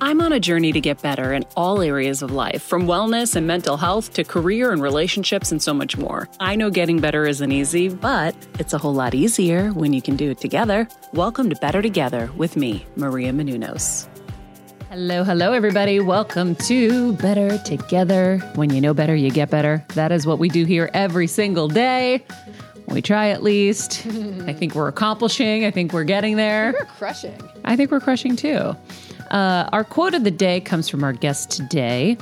I'm on a journey to get better in all areas of life, from wellness and mental health to career and relationships and so much more. I know getting better isn't easy, but it's a whole lot easier when you can do it together. Welcome to Better Together with me, Maria Menounos. Hello, hello, everybody. Welcome to Better Together. When you know better, you get better. That is what we do here every single day. We try at least. I think we're accomplishing. I think we're getting there. We're crushing. I think we're crushing too. Uh, our quote of the day comes from our guest today.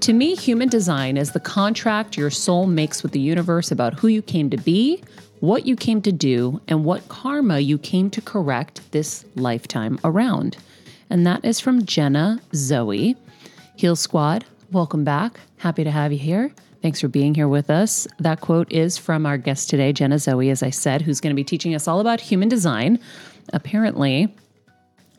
To me, human design is the contract your soul makes with the universe about who you came to be, what you came to do, and what karma you came to correct this lifetime around. And that is from Jenna Zoe. Heal Squad, welcome back. Happy to have you here. Thanks for being here with us. That quote is from our guest today, Jenna Zoe, as I said, who's going to be teaching us all about human design. Apparently,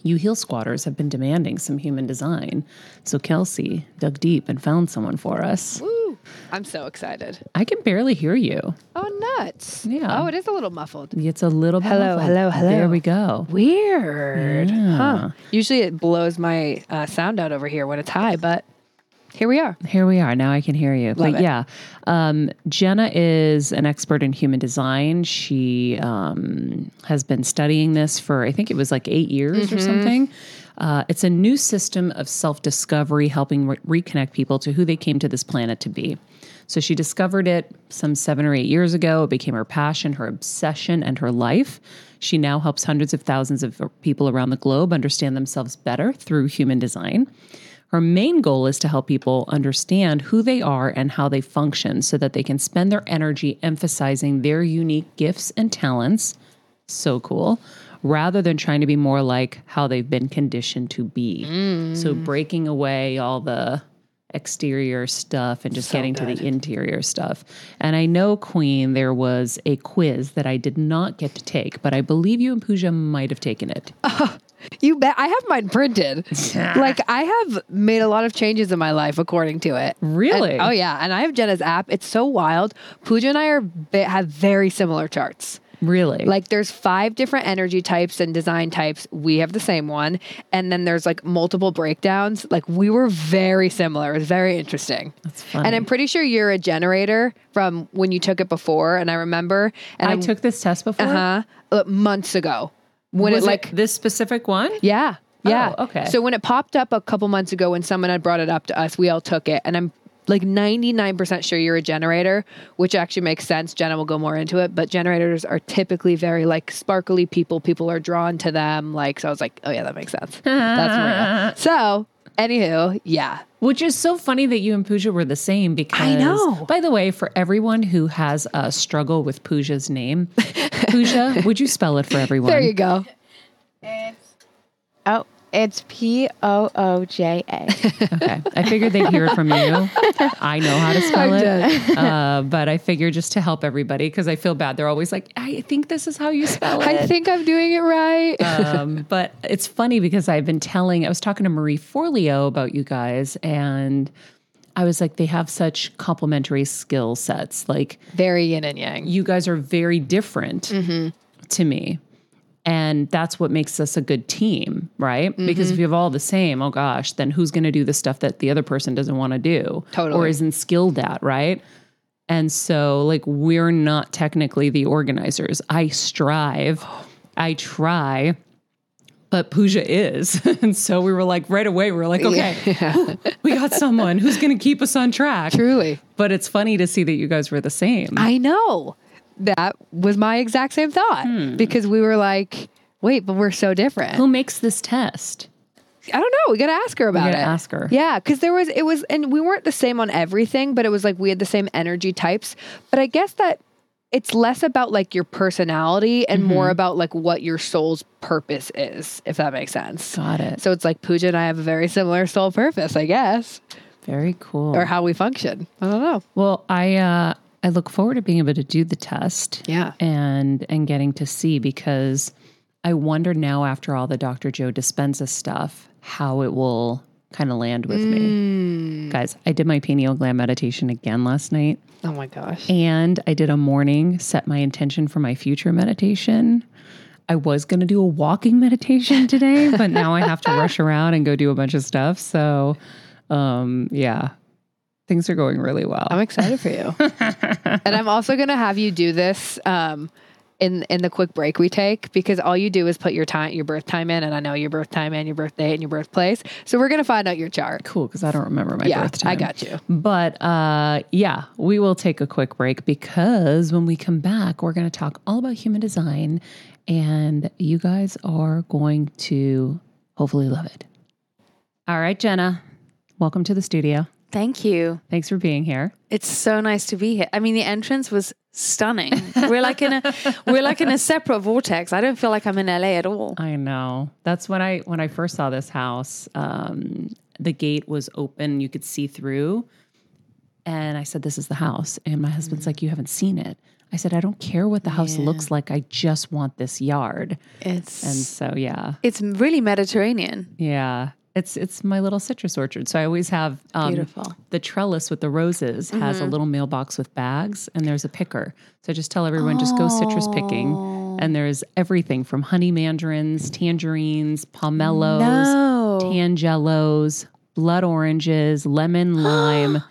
you Heal Squatters have been demanding some human design. So Kelsey dug deep and found someone for us. Woo! I'm so excited. I can barely hear you. Oh, nuts. Yeah. Oh, it is a little muffled. It's a little bit. Hello, muffled. hello, hello. There we go. Weird. Yeah. Huh. Usually it blows my uh, sound out over here when it's high, but here we are. Here we are. Now I can hear you. Love but it. yeah, um, Jenna is an expert in human design. She um, has been studying this for, I think it was like eight years Mm-hmm. or something. Uh, it's a new system of self discovery, helping re- reconnect people to who they came to this planet to be. So she discovered it some seven or eight years ago. It became her passion, her obsession, and her life. She now helps hundreds of thousands of people around the globe understand themselves better through human design. Her main goal is to help people understand who they are and how they function so that they can spend their energy emphasizing their unique gifts and talents. So cool. Rather than trying to be more like how they've been conditioned to be. Mm. So breaking away all the exterior stuff and just getting to the interior stuff. And I know, Queen, there was a quiz that I did not get to take, but I believe you and Pooja might have taken it. You bet. I have mine printed. like I have made a lot of changes in my life according to it. Really? And- oh yeah, and I have Jenna's app. It's so wild. Pooja and I are have very similar charts. Really? Like there's five different energy types and design types. We have the same one. And then there's like multiple breakdowns. Like we were very similar. It was very interesting. That's funny. And I'm pretty sure you're a generator from when you took it before. And I remember and I I'm- took this test before. uh-huh, uh, months ago. When Was it it like this specific one? yeah. Oh, yeah. Oh, okay. So when it popped up a couple months ago when someone had brought it up to us, we all took it. And I'm like 99% sure you're a generator, which actually makes sense. Jenna will go more into it, but generators are typically very like sparkly people. People are drawn to them. Like, so I was like, oh yeah, that makes sense. That's. So, anywho, yeah. Which is so funny that you and Pooja were the same because I know. By the way, for everyone who has a struggle with Pooja's name, Pooja, would you spell it for everyone? There you go. Oh, it's P O O J A. Okay. I figured they'd hear it from you. I know how to spell it. Uh, but I figured just to help everybody because I feel bad. They're always like, I think this is how you spell it. I think I'm doing it right. um, but it's funny because I've been telling, I was talking to Marie Forleo about you guys, and I was like, they have such complementary skill sets. Like, very yin and yang. you guys are very different to me. And that's what makes us a good team, right? Because Mm-hmm. if you have all the same, oh gosh, then who's going to do the stuff that the other person doesn't want to do totally. or isn't skilled at, right? And so, like, we're not technically the organizers. I strive, I try, but Pooja is. and so we were like, right away, we were like, okay, we got someone who's going to keep us on track. Truly. But it's funny to see that you guys were the same. I know. That was my exact same thought Hmm. because we were like, wait, but we're so different. Who makes this test? I don't know. We got to ask her about it. ask her. Yeah, because there was, it was, and we weren't the same on everything, but it was like we had the same energy types. But I guess that it's less about like your personality and more Mm-hmm. about like what your soul's purpose is, if that makes sense. Got it. So it's like Pooja and I have a very similar soul purpose, I guess, Very cool. or how we function. I don't know. Well, I uh, I look forward to being able to do the test. Yeah. And and getting to see because I wonder now after all the Dr. Joe Dispenza stuff how it will kind of land with me. Guys, I did my pineal gland meditation again last night Oh my gosh. and I did a morning set my intention for my future meditation. I was going to do a walking meditation today, but now I have to rush around and go do a bunch of stuff. So, um, yeah, things are going really well. I'm excited for you. and I'm also going to have you do this um, in in the quick break we take because all you do is put your time, your birth time in, and I know your birth time and your birthday and your birthplace. So we're going to find out your chart. cool because I don't remember my yeah, birth time. I got you. But uh, yeah, we will take a quick break because when we come back, we're going to talk all about human design, and you guys are going to hopefully love it. All right, Jenna, welcome to the studio. Thank you. Thanks for being here. It's so nice to be here. I mean, the entrance was stunning. We're like in a we're like in a separate vortex. I don't feel like I'm in LA at all. I know. That's when I when I first saw this house. Um, the gate was open; you could see through. And I said, "This is the house." And my husband's like, "You haven't seen it." I said, "I don't care what the house looks like. I just want this yard." It's And so, yeah, it's really Mediterranean. yeah, it's it's my little citrus orchard. So I always have um, Beautiful. the trellis with the roses has a little mailbox with bags, and there's a picker. So I just tell everyone, just go citrus picking. And there's everything from honey mandarins, tangerines, pomelos, No. tangelos, blood oranges, lemon, lime,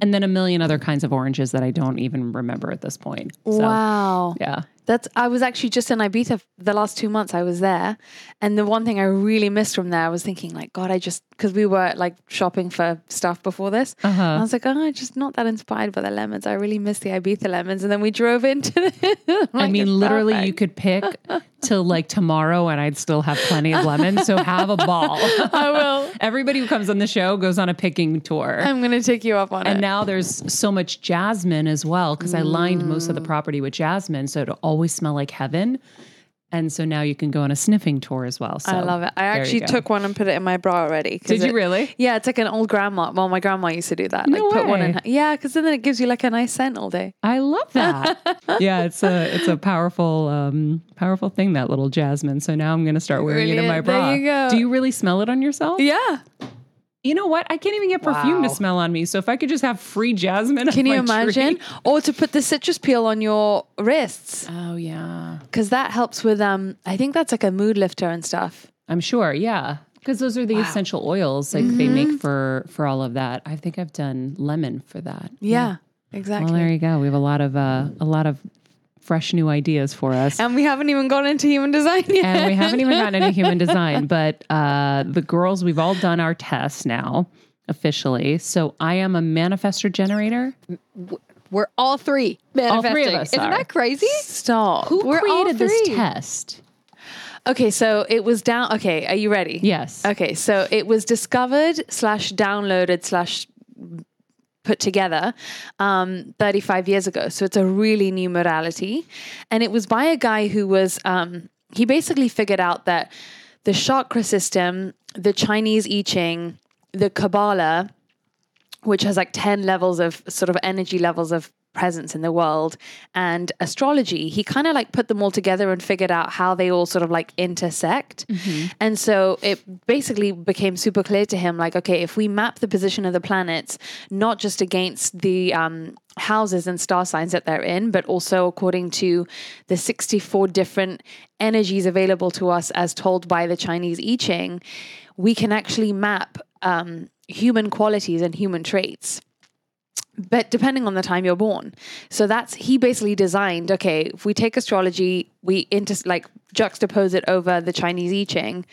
and then a million other kinds of oranges that I don't even remember at this point. So, wow. Yeah. That's I was actually just in Ibiza the last two months I was there. And the one thing I really missed from there, I was thinking like, God, I just because we were like shopping for stuff before this. Uh-huh. I was like, oh, I'm just not that inspired by the lemons. I really miss the Ibiza lemons. And then we drove into the I mean, literally, you could pick till like tomorrow, and I'd still have plenty of lemons. So have a ball. I will. Everybody who comes on the show goes on a picking tour. I'm gonna take you up on and it. And now there's so much jasmine as well because I lined most of the property with jasmine, so it'll always smell like heaven. And so now you can go on a sniffing tour as well. So I love it. I actually took one and put it in my bra already. Did you really? Yeah, it's like an old grandma. Well, my grandma used to do that. No like put one in. Her, yeah, because then it gives you like a nice scent all day. I love that. yeah, it's a it's a powerful um powerful thing that little jasmine. So now I'm gonna start wearing it in my Brilliant. There bra. you go. Do you really smell it on yourself? Yeah. You know what? I can't even get perfume to smell on me. So if I could just have free jasmine, on Can you imagine? tree- Or to put the citrus peel on your wrists Oh yeah, because that helps with um. I think that's like a mood lifter and stuff. I'm sure. Yeah, because those are the essential oils like they Mm-hmm. make for for all of that. I think I've done lemon for that. Yeah, exactly. Well, there you go. We have a lot of uh, a lot of fresh new ideas for us. and we haven't even gone into human design yet. and we haven't even gotten into human design, but uh, the girls, we've all done our tests now officially. So I am a manifestor generator. We're all three manifesting. All three of manifesting. us Isn't are. that crazy? Stop. Who We're all created this test? Okay, so it was down. Okay, are you ready? Yes. Okay, so it was discovered slash downloaded slash put together um, 35 years ago. So it's a really new modality. And it was by a guy who was, um, he basically figured out that the chakra system, the Chinese I Ching, the Kabbalah, which has like 10 levels of sort of energy levels of presence in the world. And astrology he kind of like put them all together and figured out how they all sort of like intersect. And so it basically became super clear to him like okay if we map the position of the planets not just against the um houses and star signs that they're in but also according to the 64 different energies available to us as told by the chinese i ching we can actually map um, human qualities and human traits but depending on the time you're born. So that's he basically designed. Okay, if we take astrology, we inter like juxtapose it over the Chinese I Ching.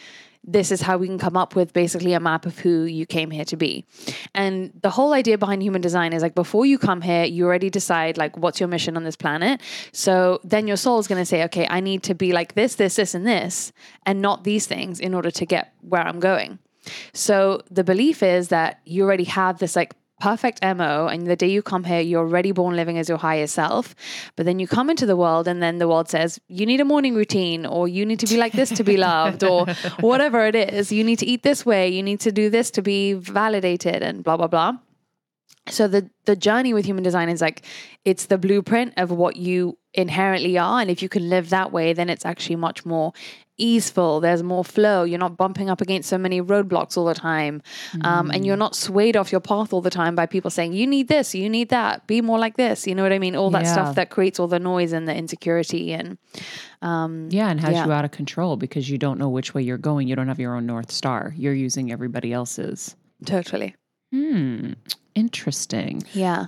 This is how we can come up with basically a map of who you came here to be. And the whole idea behind human design is like before you come here, you already decide like what's your mission on this planet. So then your soul is going to say, okay, I need to be like this, this, this, and this, and not these things in order to get where I'm going. So the belief is that you already have this like perfect MO, and the day you come here, you're already born living as your higher self. But then you come into the world, and then the world says, you need a morning routine, or you need to be like this to be loved, or whatever it is. You need to eat this way, you need to do this to be validated, and blah, blah, blah. So the the journey with human design is like it's the blueprint of what you inherently are and if you can live that way then it's actually much more easeful there's more flow you're not bumping up against so many roadblocks all the time um, and you're not swayed off your path all the time by people saying you need this you need that be more like this you know what i mean all that Yeah. stuff that creates all the noise and the insecurity and um, Yeah, and has Yeah. you out of control because you don't know which way you're going. You don't have your own North Star. You're using everybody else's. totally Hmm. Interesting. yeah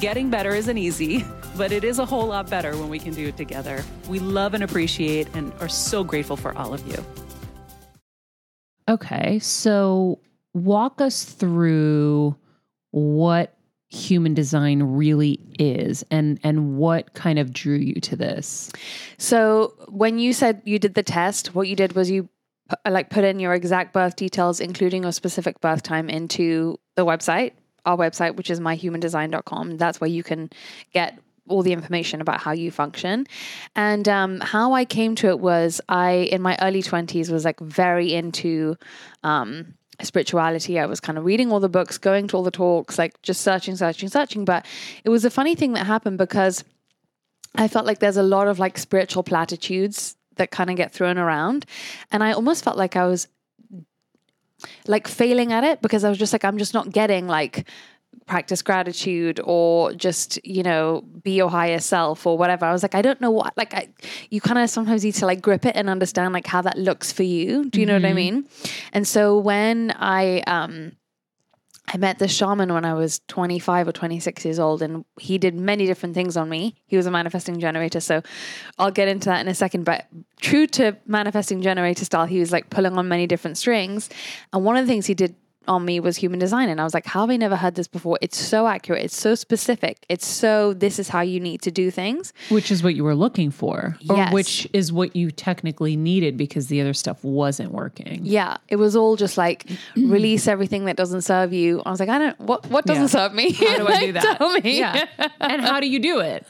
Getting better isn't easy, but it is a whole lot better when we can do it together. We love and appreciate and are so grateful for all of you. Okay, so walk us through what human design really is and and what kind of drew you to this. So when you said you did the test, what you did was you like put in your exact birth details, including your specific birth time, into the website, our website, which is myhumandesign.com. That's where you can get all the information about how you function. And um, how I came to it was I, in my early 20s, was like very into um, spirituality. I was kind of reading all the books, going to all the talks, like just searching, searching, searching. But it was a funny thing that happened because I felt like there's a lot of like spiritual platitudes that kind of get thrown around. And I almost felt like I was like failing at it because I was just like, I'm just not getting like practice gratitude or just, you know, be your higher self or whatever. I was like, I don't know what, like, I, you kind of sometimes need to like grip it and understand like how that looks for you. Do you know what I mean? And so when I, um, I met this shaman when I was 25 or 26 years old, and he did many different things on me. He was a manifesting generator. So I'll get into that in a second. But true to manifesting generator style, he was like pulling on many different strings. And one of the things he did on me was human design. And I was like, how have I never heard this before? It's so accurate. It's so specific. It's so, this is how you need to do things. Which is what you were looking for, or Yes. which is what you technically needed because the other stuff wasn't working. Yeah, it was all just like release everything that doesn't serve you. I was like, I don't what what doesn't Yeah. serve me. How do I do that? Tell me. Yeah. and how do you do it?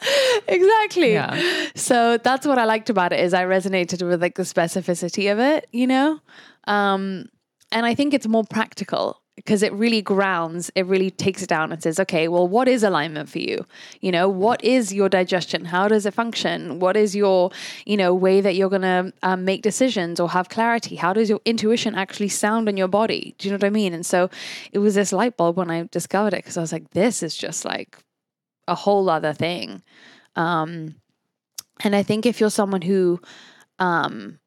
exactly. Yeah. So that's what I liked about it is I resonated with like the specificity of it, you know? Um and I think it's more practical because it really grounds, it really takes it down and says, okay, well, what is alignment for you? You know, what is your digestion? How does it function? What is your, you know, way that you're going to um, make decisions or have clarity? How does your intuition actually sound in your body? Do you know what I mean? And so it was this light bulb when I discovered it because I was like, this is just like a whole other thing. Um, and I think if you're someone who um,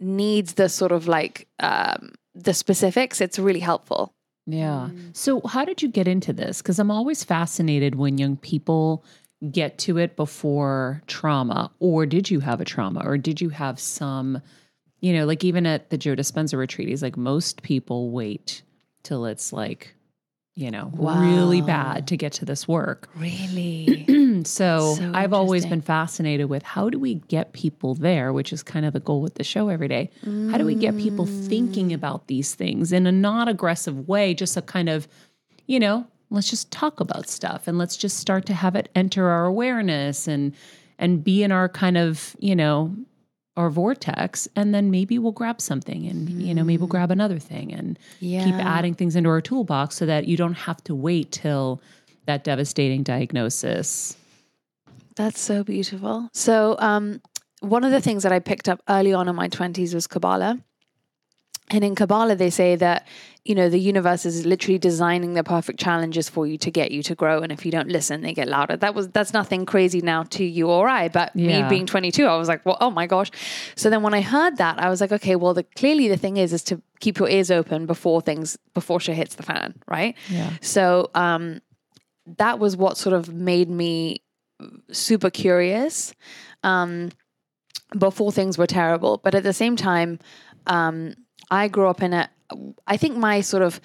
needs the sort of like um, the specifics, it's really helpful. Yeah. So, how did you get into this? Because I'm always fascinated when young people get to it before trauma, or did you have a trauma, or did you have some, you know, like even at the Joe Dispenza retreat, he's like, most people wait till it's like, you know, really bad to get to this work. Really? So, So I've always been fascinated with how do we get people there, which is kind of the goal with the show every day. How do we get people thinking mm. about these things in a non aggressive way, just a kind of, you know, let's just talk about stuff and let's just start to have it enter our awareness and and be in our kind of, you know, our vortex and then maybe we'll grab something and you know maybe we'll grab another thing and keep adding things into our toolbox so that you don't have to wait till that devastating diagnosis That's so beautiful. So, um, one of the things that I picked up early on in my 20s was Kabbalah. And in Kabbalah, they say that, you know, the universe is literally designing the perfect challenges for you to get you to grow. And if you don't listen, they get louder. That was, that's nothing crazy now to you or I, but Yeah. me being 22, I was like, well, oh my gosh. So then when I heard that, I was like, okay, well, the, clearly the thing is, is to keep your ears open before things, before shit hits the fan. Right. Yeah. So, um, that was what sort of made me super curious um, before things were terrible. But at the same time, um, I grew up in a, I think my sort of,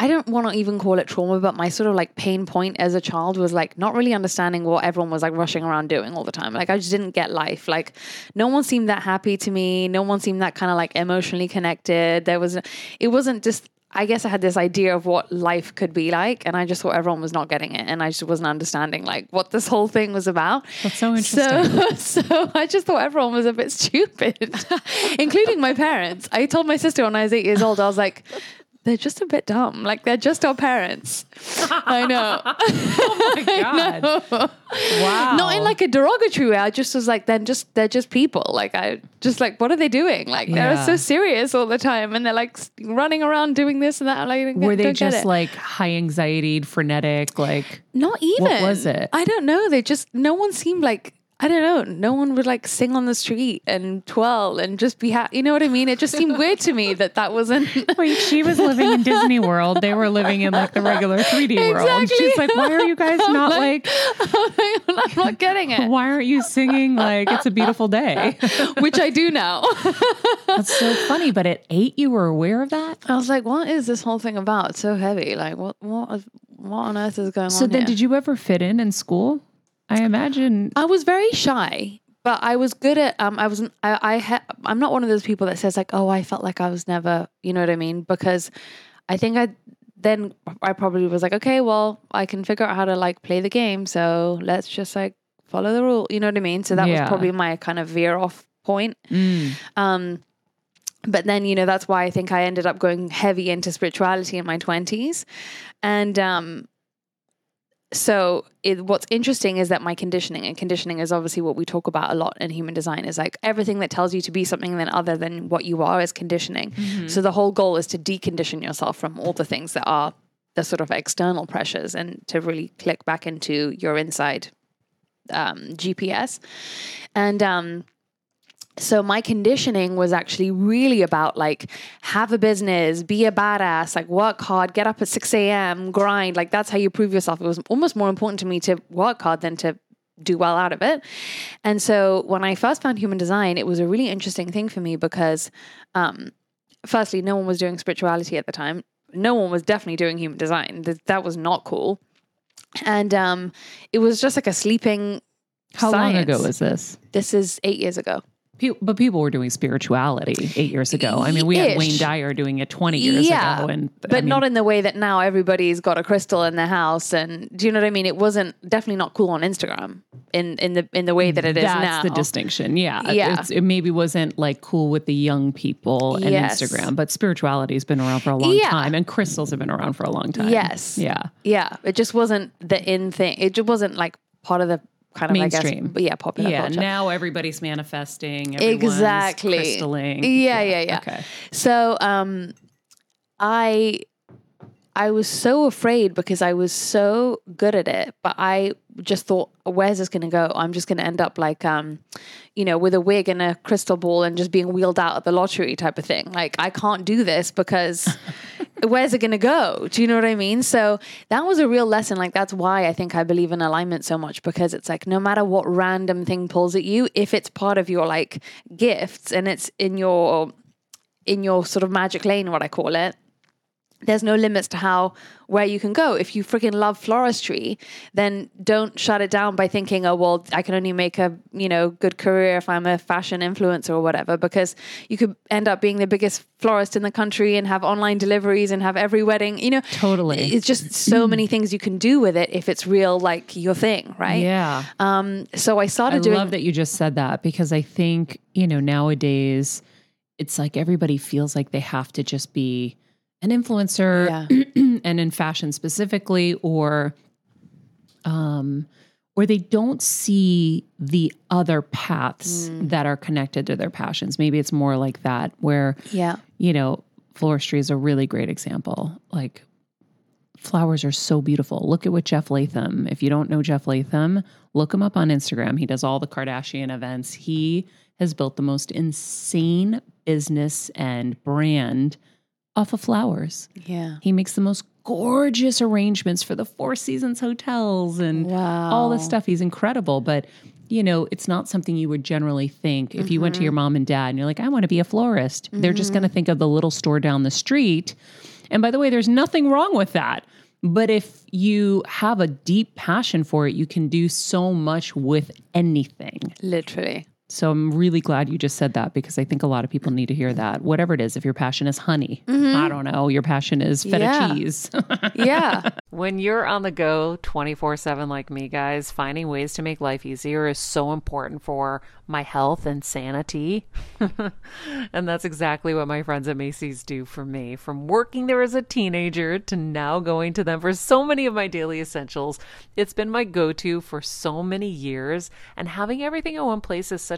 I don't want to even call it trauma, but my sort of like pain point as a child was like not really understanding what everyone was like rushing around doing all the time. Like I just didn't get life. Like no one seemed that happy to me. No one seemed that kind of like emotionally connected. There was, it wasn't just, I guess I had this idea of what life could be like, and I just thought everyone was not getting it, and I just wasn't understanding like what this whole thing was about. That's so So, so I just thought everyone was a bit stupid, including my parents. I told my sister when I was eight years old, I was like, they're just a bit dumb. Like they're just our parents. I know. oh my god wow Not in like a derogatory way. I just was like, then just they're just people. Like I just like, what are they doing? Like they're so serious all the time, and they're like running around doing this and that. Like, were they just like high anxiety frenetic like Not even. What was it? I don't know. They just no one seemed like I don't know. No one would like sing on the street and twirl and just be happy. You know what I mean? It just seemed weird to me that that wasn't. Wait, she was living in Disney World. They were living in like the regular 3D world. She's like, why are you guys not like, I'm not getting it. why aren't you singing like it's a beautiful day? Which I do now. That's so funny. But at eight, you were aware of that. I was like, what is this whole thing about? It's so heavy. Like, what, what, what on earth is going So on? So then, here? did you ever fit in in school? I imagine. I was very shy, but I was good at. Um, I wasn't. I. I ha- I'm not one of those people that says like, "Oh, I felt like I was never." You know what I mean? Because I think I then I probably was like, "Okay, well, I can figure out how to like play the game, so let's just like follow the rule." You know what I mean? So that Yeah. was probably my kind of veer off point. Mm. Um, but then you know that's why I think I ended up going heavy into spirituality in my twenties, and um, so it, what's interesting is that my conditioning and conditioning is obviously what we talk about a lot in human design is like everything that tells you to be something then other than what you are is conditioning. So the whole goal is to decondition yourself from all the things that are the sort of external pressures and to really click back into your inside um, GPS. And um, so my conditioning was actually really about like have a business, be a badass, like work hard, get up at 6 a.m., grind. Like that's how you prove yourself. It was almost more important to me to work hard than to do well out of it. And so when I first found human design, it was a really interesting thing for me because um, firstly, no one was doing spirituality at the time. No one was definitely doing human design. That, was not cool. And um, it was just like a sleeping How long ago was this? This is eight years ago. Pe- But people were doing spirituality eight years ago. I mean, we had Wayne Dyer doing it 20 years Yeah, ago. And but I mean, not in the way that now everybody's got a crystal in their house and do you know what I mean? It wasn't definitely not cool on Instagram in in the in the way that it is that's now. the distinction. Yeah. Yeah. It's, it maybe wasn't like cool with the young people and Yes. Instagram, but spirituality has been around for a long Yeah. time and crystals have been around for a long time. Yes. Yeah. Yeah, it just wasn't the in thing. It just wasn't like part of the kind of Mainstream. I guess, yeah, popular Yeah. culture. Now everybody's manifesting. everyone's exactly. Crystalling. Yeah, yeah, yeah. Okay. So um I I was so afraid because I was so good at it, but I just thought, where's this going to go? I'm just going to end up like, um, you know, with a wig and a crystal ball and just being wheeled out at the lottery type of thing. Like, I can't do this because where's it going to go? Do you know what I mean? So that was a real lesson. Like, that's why I think I believe in alignment so much because it's like no matter what random thing pulls at you, if it's part of your like gifts and it's in your in your sort of magic lane, what I call it, there's no limits to how where you can go. If you freaking love floristry, then don't shut it down by thinking, oh well, I can only make a you know good career if I'm a fashion influencer or whatever, because you could end up being the biggest florist in the country and have online deliveries and have every wedding. You know, Totally. It's just so many things you can do with it if it's real, like your thing, right? Yeah. Um. So I started I doing. love that you just said that because I think, you know, nowadays it's like everybody feels like they have to just be an influencer and in fashion specifically or um or they don't see the other paths that are connected to their passions. Maybe it's more like that where Yeah. you know, floristry is a really great example. Like flowers are so beautiful. Look at what Jeff Leatham. If you don't know Jeff Leatham, look him up on Instagram. He does all the Kardashian events. He has built the most insane business and brand off of flowers. Yeah. He makes the most gorgeous arrangements for the Four Seasons hotels and all this stuff. He's incredible, but you know, it's not something you would generally think if you went to your mm-hmm. mom and dad and you're like, I want to be a florist. They're just going to mm-hmm. think of the little store down the street. And by the way, there's nothing wrong with that. But if you have a deep passion for it, you can do so much with anything. Literally. So I'm really glad you just said that because I think a lot of people need to hear that. Whatever it is, if your passion is honey, mm-hmm. I don't know, your passion is feta Yeah. cheese. Yeah. When you're on the go 24 7 like me, guys, finding ways to make life easier is so important for my health and sanity. and that's exactly what my friends at Macy's do for me. From working there as a teenager to now going to them for so many of my daily essentials, it's been my go to for so many years. And having everything in one place is such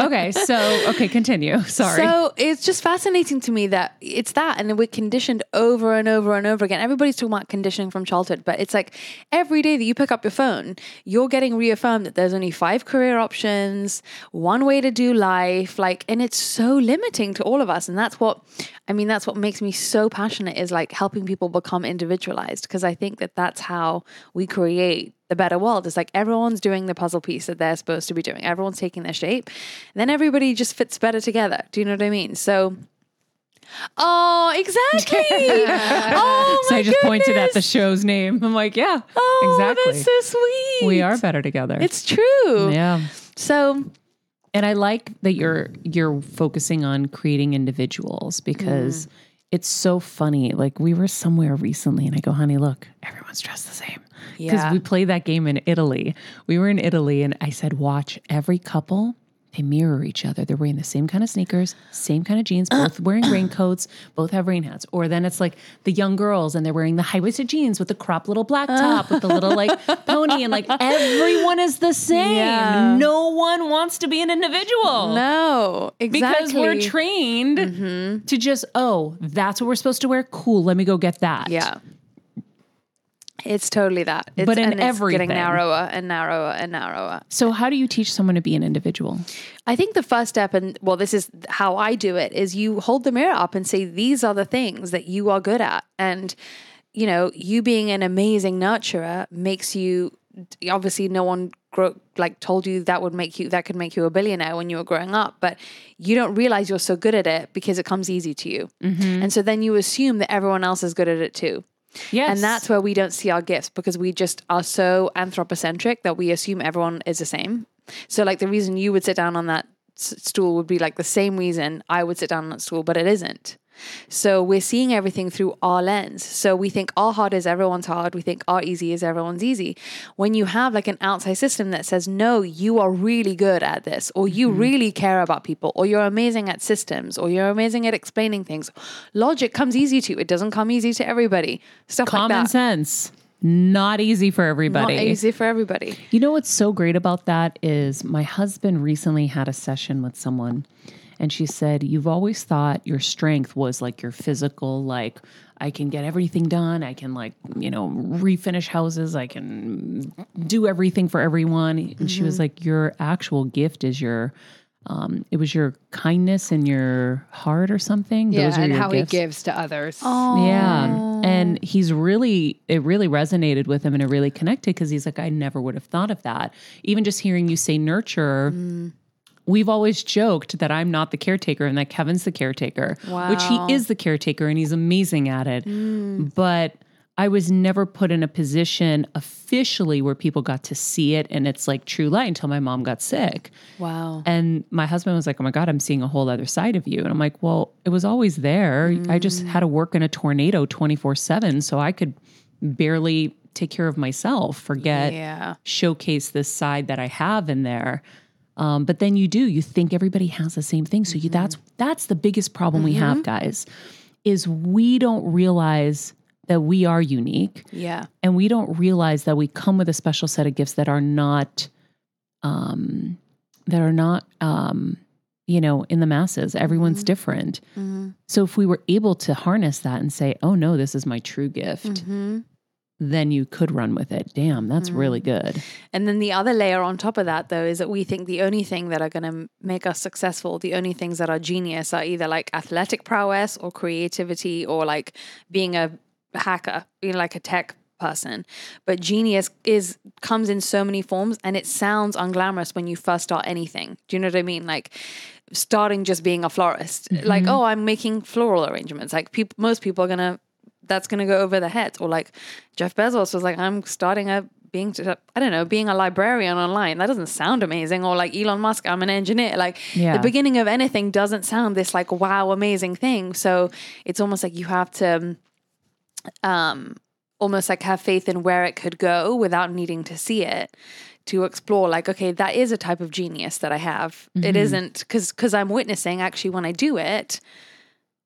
okay, so okay, continue. Sorry. So it's just fascinating to me that it's that, and we're conditioned over and over and over again. Everybody's talking about conditioning from childhood, but it's like every day that you pick up your phone, you're getting reaffirmed that there's only five career options, one way to do life, like, and it's so limiting to all of us. And that's what, I mean, that's what makes me so passionate is like helping people become individualized because I think that that's how we create the better world. It's like everyone's doing the puzzle piece that they're supposed to be doing. Everyone's taking their shape. And then everybody just fits better together. Do you know what I mean? So, oh, exactly. oh, So I just pointed at the show's name. I'm like, yeah, Oh, exactly. that's so sweet. we are better together. It's true. yeah. So, And I like that you're you're focusing on creating individuals because mm. It's so funny. Like we were somewhere recently and I go, honey, look, everyone's dressed the same. Because Yeah. we played that game in Italy. We were in Italy and I said, watch every couple. They mirror each other. They're wearing the same kind of sneakers, same kind of jeans, uh. both wearing raincoats, both have rain hats. Or then it's like the young girls and they're wearing the high waisted jeans with the crop little black uh. top with the little like pony. And like everyone is the same. Yeah. No one wants to be an individual no, exactly. because we're trained mm-hmm. to just oh that's what we're supposed to wear cool let me go get that Yeah. It's totally that. It's, But in everything. getting narrower and narrower and narrower. so how do you teach someone to be an individual I think the first step, and well, this is how I do it, is you hold the mirror up and say, these are the things that you are good at. And, you know, you being an amazing nurturer makes you obviously no one grow, like told you that would make you that could make you a billionaire when you were growing up but you don't realize you're so good at it because it comes easy to you mm-hmm. and so then you assume that everyone else is good at it too Yes. And that's where we don't see our gifts because we just are so anthropocentric that we assume everyone is the same. So, like, the reason you would sit down on that s- stool would be like the same reason I would sit down on that stool, but it isn't. So, we're seeing everything through our lens. So, we think our hard is everyone's hard. We think our easy is everyone's easy. When you have like an outside system that says, no, you are really good at this, or you mm-hmm. really care about people, or you're amazing at systems, or you're amazing at explaining things, logic comes easy to you. It doesn't come easy to everybody. Stuff like Common that. sense. Not easy for everybody. Not easy for everybody. You know what's so great about that is my husband recently had a session with someone and she said, You've always thought your strength was like your physical, like, I can get everything done. I can, like, you know, refinish houses. I can do everything for everyone. And she was like, Your actual gift is your, um, it was your kindness and your heart or something. Yeah, Those are and how gifts. he gives to others. Yeah. And he's really, it really resonated with him and it really connected because he's like, I never would have thought of that. Even just hearing you say nurture, we've always joked that I'm not the caretaker and that Kevin's the caretaker, which he is the caretaker and he's amazing at it. Mm. But I was never put in a position officially where people got to see it and it's like true light until my mom got sick. Wow. And my husband was like, Oh my God, I'm seeing a whole other side of you. And I'm like, Well, it was always there. I just mm. had to work in a tornado 24 7. So I could barely take care of myself, forget, Yeah. showcase this side that I have in there. Um, but then you do, you think everybody has the same thing. So you that's that's the biggest problem we have, guys, is we don't realize that we are unique. Yeah. and we don't realize that we come with a special set of gifts that are not um that are not um you know in the masses. Everyone's different. So if we were able to harness that and say oh no this is my true gift then you could run with it damn that's mm. really good And then the other layer on top of that, though, is that we think the only thing that are going to make us successful, the only things that are genius, are either like athletic prowess or creativity or like being a hacker, being like a tech person. But genius is comes in so many forms, and it sounds unglamorous when you first start anything. Do you know what I mean? Like starting just being a florist, like mm-hmm. oh, I'm making floral arrangements. Like people, most people are gonna that's going to go over the head. Or like Jeff Bezos was like, I'm starting a being, I don't know, being a librarian online. That doesn't sound amazing. Or like Elon Musk, I'm an engineer. Like Yeah. the beginning of anything doesn't sound this like wow, amazing thing. So it's almost like you have to, um, almost like have faith in where it could go without needing to see it to explore like okay that is a type of genius that i have it isn't because because i'm witnessing actually when i do it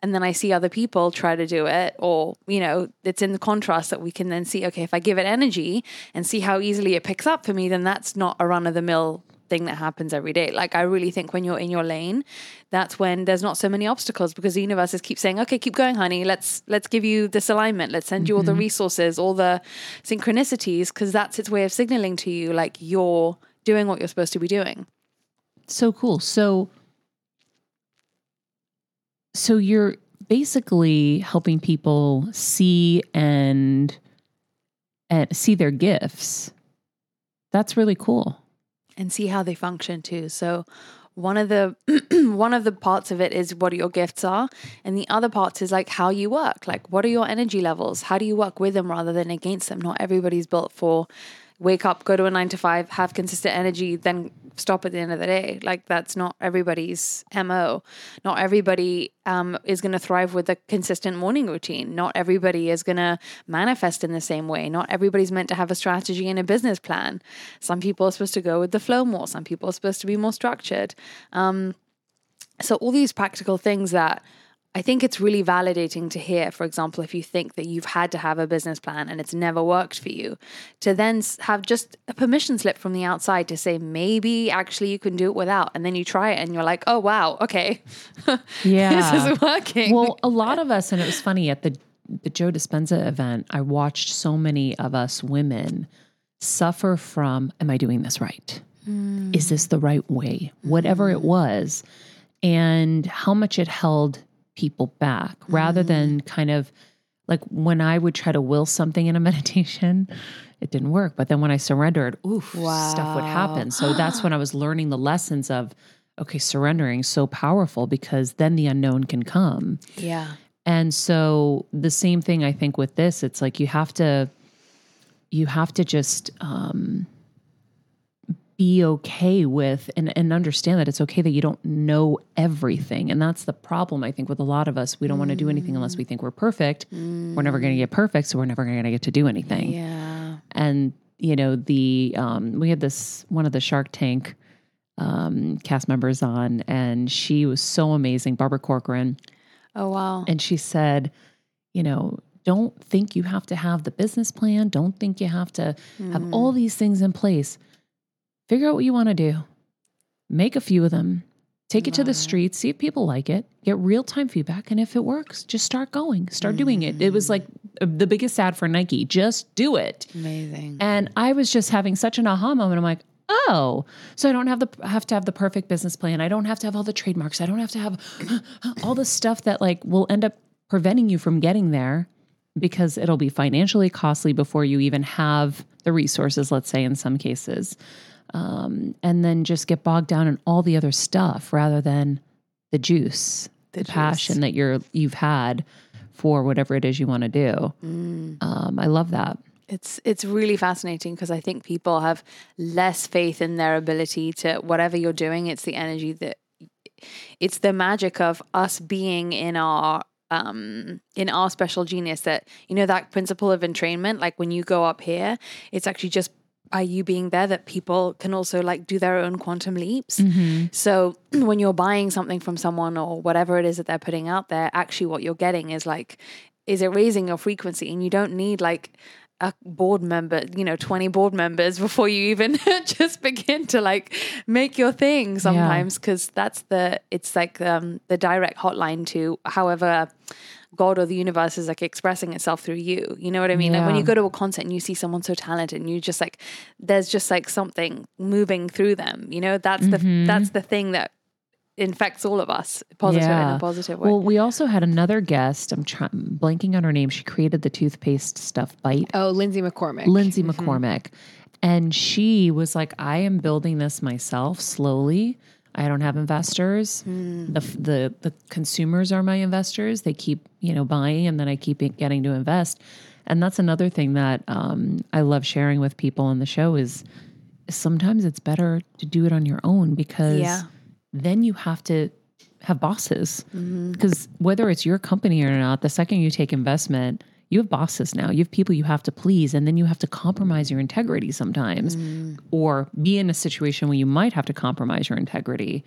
and then I see other people try to do it, or you know, it's in the contrast that we can then see. Okay, if I give it energy and see how easily it picks up for me, then that's not a run of the mill thing that happens every day. Like I really think when you're in your lane, that's when there's not so many obstacles because the universe is keep saying, "Okay, keep going, honey. Let's let's give you this alignment. Let's send you all the mm-hmm. resources, all the synchronicities, because that's its way of signaling to you like you're doing what you're supposed to be doing." so cool so so you're basically helping people see and and see their gifts. That's really cool. And see how they function too. So one of the one of the parts of it is what your gifts are. And the other parts is like how you work. Like what are your energy levels? How do you work with them rather than against them? Not everybody's built for wake up go to a 9 to 5 have consistent energy then stop at the end of the day. Like that's not everybody's mo not everybody um, is going to thrive with a consistent morning routine. Not everybody is going to manifest in the same way. Not everybody's meant to have a strategy and a business plan. Some people are supposed to go with the flow more. Some people are supposed to be more structured. Um, so all these practical things that I think it's really validating to hear, for example, if you think that you've had to have a business plan and it's never worked for you, to then have just a permission slip from the outside to say, maybe actually you can do it without. And then you try it and you're like, oh, wow, okay. Yeah. this is working. well a lot of us and it was funny at the the joe dispenza event i watched so many of us women suffer from am i doing this right hmm. is this the right way whatever it hmm. was and how much it held people back rather than kind of like when i would try to will something in a meditation it didn't work. But then when i surrendered oof stuff would happen. So that's when i was learning the lessons of okay surrendering so powerful because then the unknown can come. Yeah. And so the same thing I think with this, it's like you have to you have to just um be okay with and, and understand that it's okay that you don't know everything. And that's the problem, I think, with a lot of us. We don't want to do anything unless we think we're perfect. We're never going to get perfect, so we're never going to get to do anything. Yeah. And, you know, the um, we had this one of the Shark Tank um, cast members on, and she was so amazing, Barbara Corcoran. Oh wow. And she said, you know, don't think you have to have the business plan. Don't think you have to have all these things in place. Figure out what you want to do. Make a few of them. Take it to the streets, see if people like it, get real time feedback. And if it works, just start going, start doing it. It was like uh, the biggest ad for Nike just do it. Amazing. And I was just having such an aha moment. I'm like, oh, so I don't have the have to have the perfect business plan. I don't have to have all the trademarks. I don't have to have all the stuff that like will end up preventing you from getting there because it'll be financially costly before you even have the resources, let's say in some cases. Um, and then just get bogged down in all the other stuff rather than the juice, the, passion that you're you've had for whatever it is you want to do. Um, I love that. It's it's really fascinating because I think people have less faith in their ability to whatever you're doing. It's the energy that it's the magic of us being in our um in our special genius that you know that principle of entrainment like when you go up here it's actually just by you being there that people can also like do their own quantum leaps? Mm-hmm. So when you're buying something from someone or whatever it is that they're putting out there actually what you're getting is like is it raising your frequency? And you don't need like a board member, you know, 20 board members before you even just begin to like make your thing sometimes because that's the it's like um the direct hotline to however God or the universe is like expressing itself through you. You know what I mean? Like when you go to a concert and you see someone so talented and you just like there's just like something moving through them. You know, that's the that's the thing that infects all of us, positive in a positive way. Well, we also had another guest. I'm try- blanking on her name. She created the toothpaste stuff bite. Oh, Lindsay McCormick. Lindsay McCormick. And she was like, I am building this myself slowly. I don't have investors. The, the the consumers are my investors. They keep you know buying, and then I keep getting to invest. And that's another thing that um, I love sharing with people on the show is sometimes it's better to do it on your own because Yeah. Then you have to have bosses. Mm-hmm. Because whether it's your company or not the second you take investment you have bosses now. You have people you have to please and then you have to compromise your integrity sometimes. Mm-hmm. Or be in a situation where you might have to compromise your integrity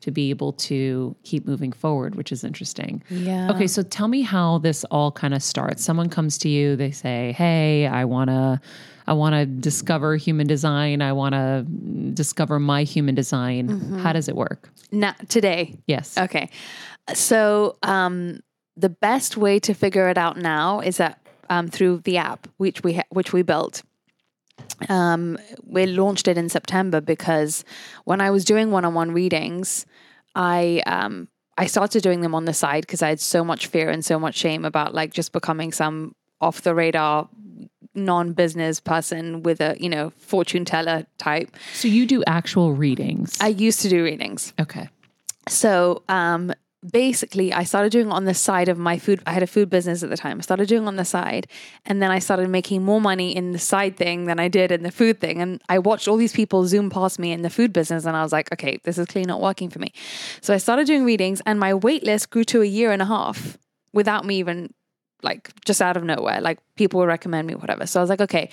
to be able to keep moving forward which is interesting. Yeah. Okay, so tell me how this all kind of starts. Someone comes to you, they say, "Hey, I want to I want to discover human design. I want to discover my human design." How does it work? Now, today, Yes. Okay. So um, the best way to figure it out now is that um, through the app which we ha- which we built. Um, we launched it in September because when I was doing one-on-one readings, I um, I started doing them on the side because I had so much fear and so much shame about like just becoming some off the radar non-business person with a you know fortune teller type. So you do actual readings. I used to do readings. okay. So um, basically, I started doing on the side of my food. I had a food business at the time. I started doing on the side, and then I started making more money in the side thing than I did in the food thing. And I watched all these people zoom past me in the food business, and I was like, okay, this is clearly not working for me. So I started doing readings, and my wait list grew to a year and a half without me even like just out of nowhere. Like people would recommend me, whatever. So I was like, okay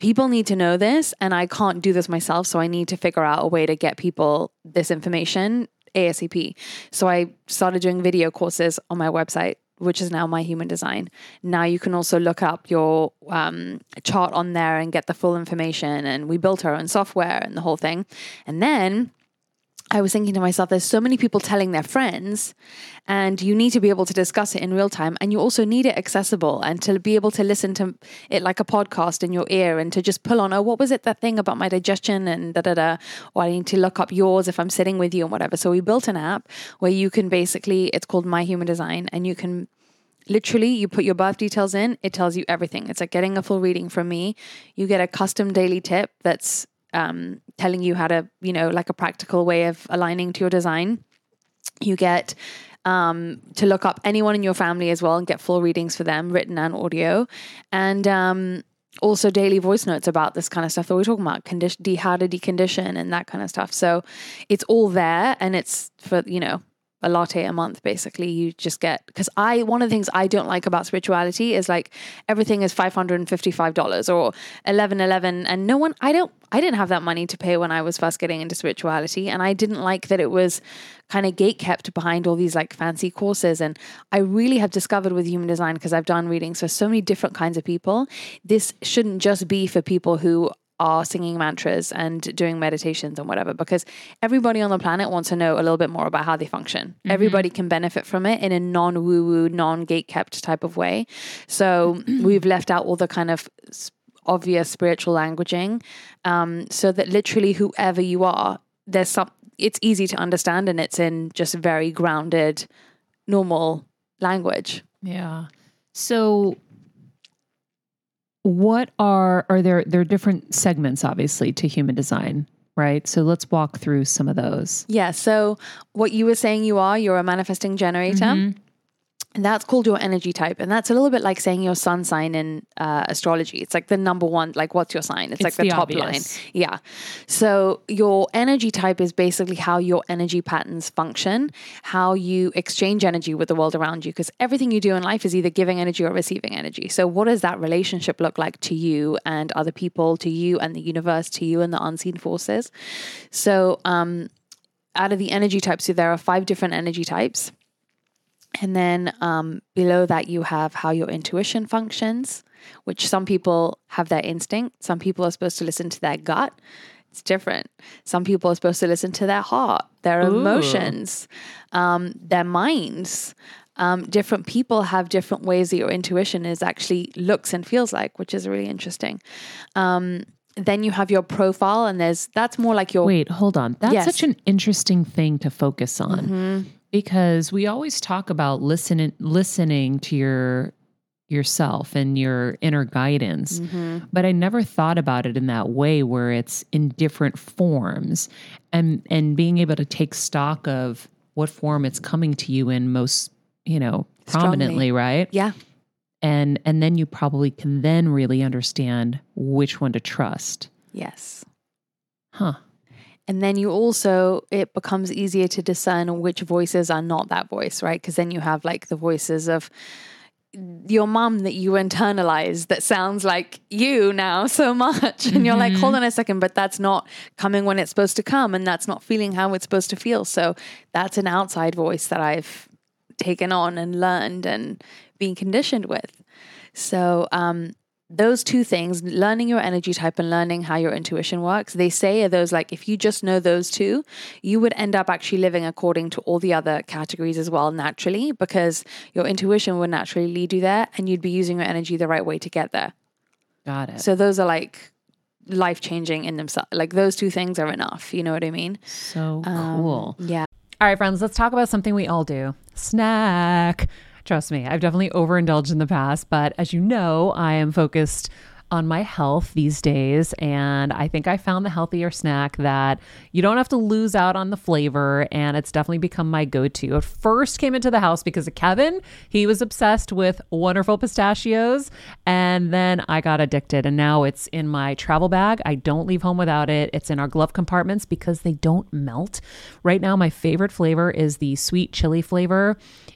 people need to know this and I can't do this myself. So I need to figure out a way to get people this information ASAP. So I started doing video courses on my website, which is now My Human Design. Now you can also look up your um, chart on there and get the full information. And we built our own software and the whole thing. And then I was thinking to myself, there's so many people telling their friends, and you need to be able to discuss it in real time. And you also need it accessible and to be able to listen to it like a podcast in your ear and to just pull on, oh, what was it that thing about my digestion and da da da? Or I need to look up yours if I'm sitting with you and whatever. So we built an app where you can basically, it's called My Human Design, and you can literally you put your birth details in it tells you everything it's like getting a full reading from me you get a custom daily tip that's um, telling you how to you know like a practical way of aligning to your design you get um, to look up anyone in your family as well and get full readings for them, written and audio. And um, also daily voice notes about this kind of stuff that we're talking about, condition, de- how to decondition and that kind of stuff. So it's all there and it's for, you know, a latte a month basically. You just get because i one of the things i don't like about spirituality is like everything is $555 or 1111 and no one i don't i didn't have that money to pay when i was first getting into spirituality. And i didn't like that it was kind of gate kept behind all these like fancy courses. And i really have discovered with human design because i've done readings for so many different kinds of people this shouldn't just be for people who are singing mantras and doing meditations and whatever because everybody on the planet wants to know a little bit more about how they function. Mm-hmm. Everybody can benefit from it in a non woo woo, non gate kept type of way. So we've left out all the kind of obvious spiritual languaging um, so that literally whoever you are, there's some, it's easy to understand and it's in just very grounded, normal language. Yeah. So what are are there there are different segments obviously to human design, right? So let's walk through some of those. Yeah. So what you were saying you are, you're a manifesting generator. Mm-hmm. And that's called your energy type. And that's a little bit like saying your sun sign in uh, astrology. It's like the number one, like what's your sign? It's, like the, the top obvious. line. Yeah. So your energy type is basically how your energy patterns function, how you exchange energy with the world around you. Because everything you do in life is either giving energy or receiving energy. So what does that relationship look like to you and other people, to you and the universe, to you and the unseen forces? So um, out of the energy types, so there are five different energy types. And then um, below that, you have how your intuition functions, which some people have their instinct. Some people are supposed to listen to their gut. It's different. Some people are supposed to listen to their heart, their emotions, um, their minds. Um, different people have different ways that your intuition is actually looks and feels like, which is really interesting. Um, then you have your profile, and there's that's more like your Wait, hold on. That's Yes. such an interesting thing to focus on because we always talk about listening listening to your yourself and your inner guidance. Mm-hmm. But I never thought about it in that way where it's in different forms and and being able to take stock of what form it's coming to you in most, you know, prominently, right? yeah. And and then you probably can then really understand which one to trust. Yes. Huh. And then you also, it becomes easier to discern which voices are not that voice, right? Because then you have like the voices of your mom that you internalize that sounds like you now so much. And you're like, hold on a second, but that's not coming when it's supposed to come. And that's not feeling how it's supposed to feel. So that's an outside voice that I've taken on and learned and been conditioned with. So, um, those two things, learning your energy type and learning how your intuition works, they say are those like if you just know those two, you would end up actually living according to all the other categories as well naturally because your intuition would naturally lead you there and you'd be using your energy the right way to get there. Got it. So those are like life changing in themselves. Like those two things are enough. You know what I mean? so Um, cool. Yeah. All right, friends, let's talk about something we all do snack. Trust me, I've definitely overindulged in the past, but as you know, I am focused on my health these days. And I think I found the healthier snack that you don't have to lose out on the flavor. And it's definitely become my go to. It first came into the house because of Kevin. He was obsessed with wonderful pistachios. And then I got addicted. And now it's in my travel bag. I don't leave home without it. It's in our glove compartments because they don't melt. Right now, my favorite flavor is the sweet chili flavor.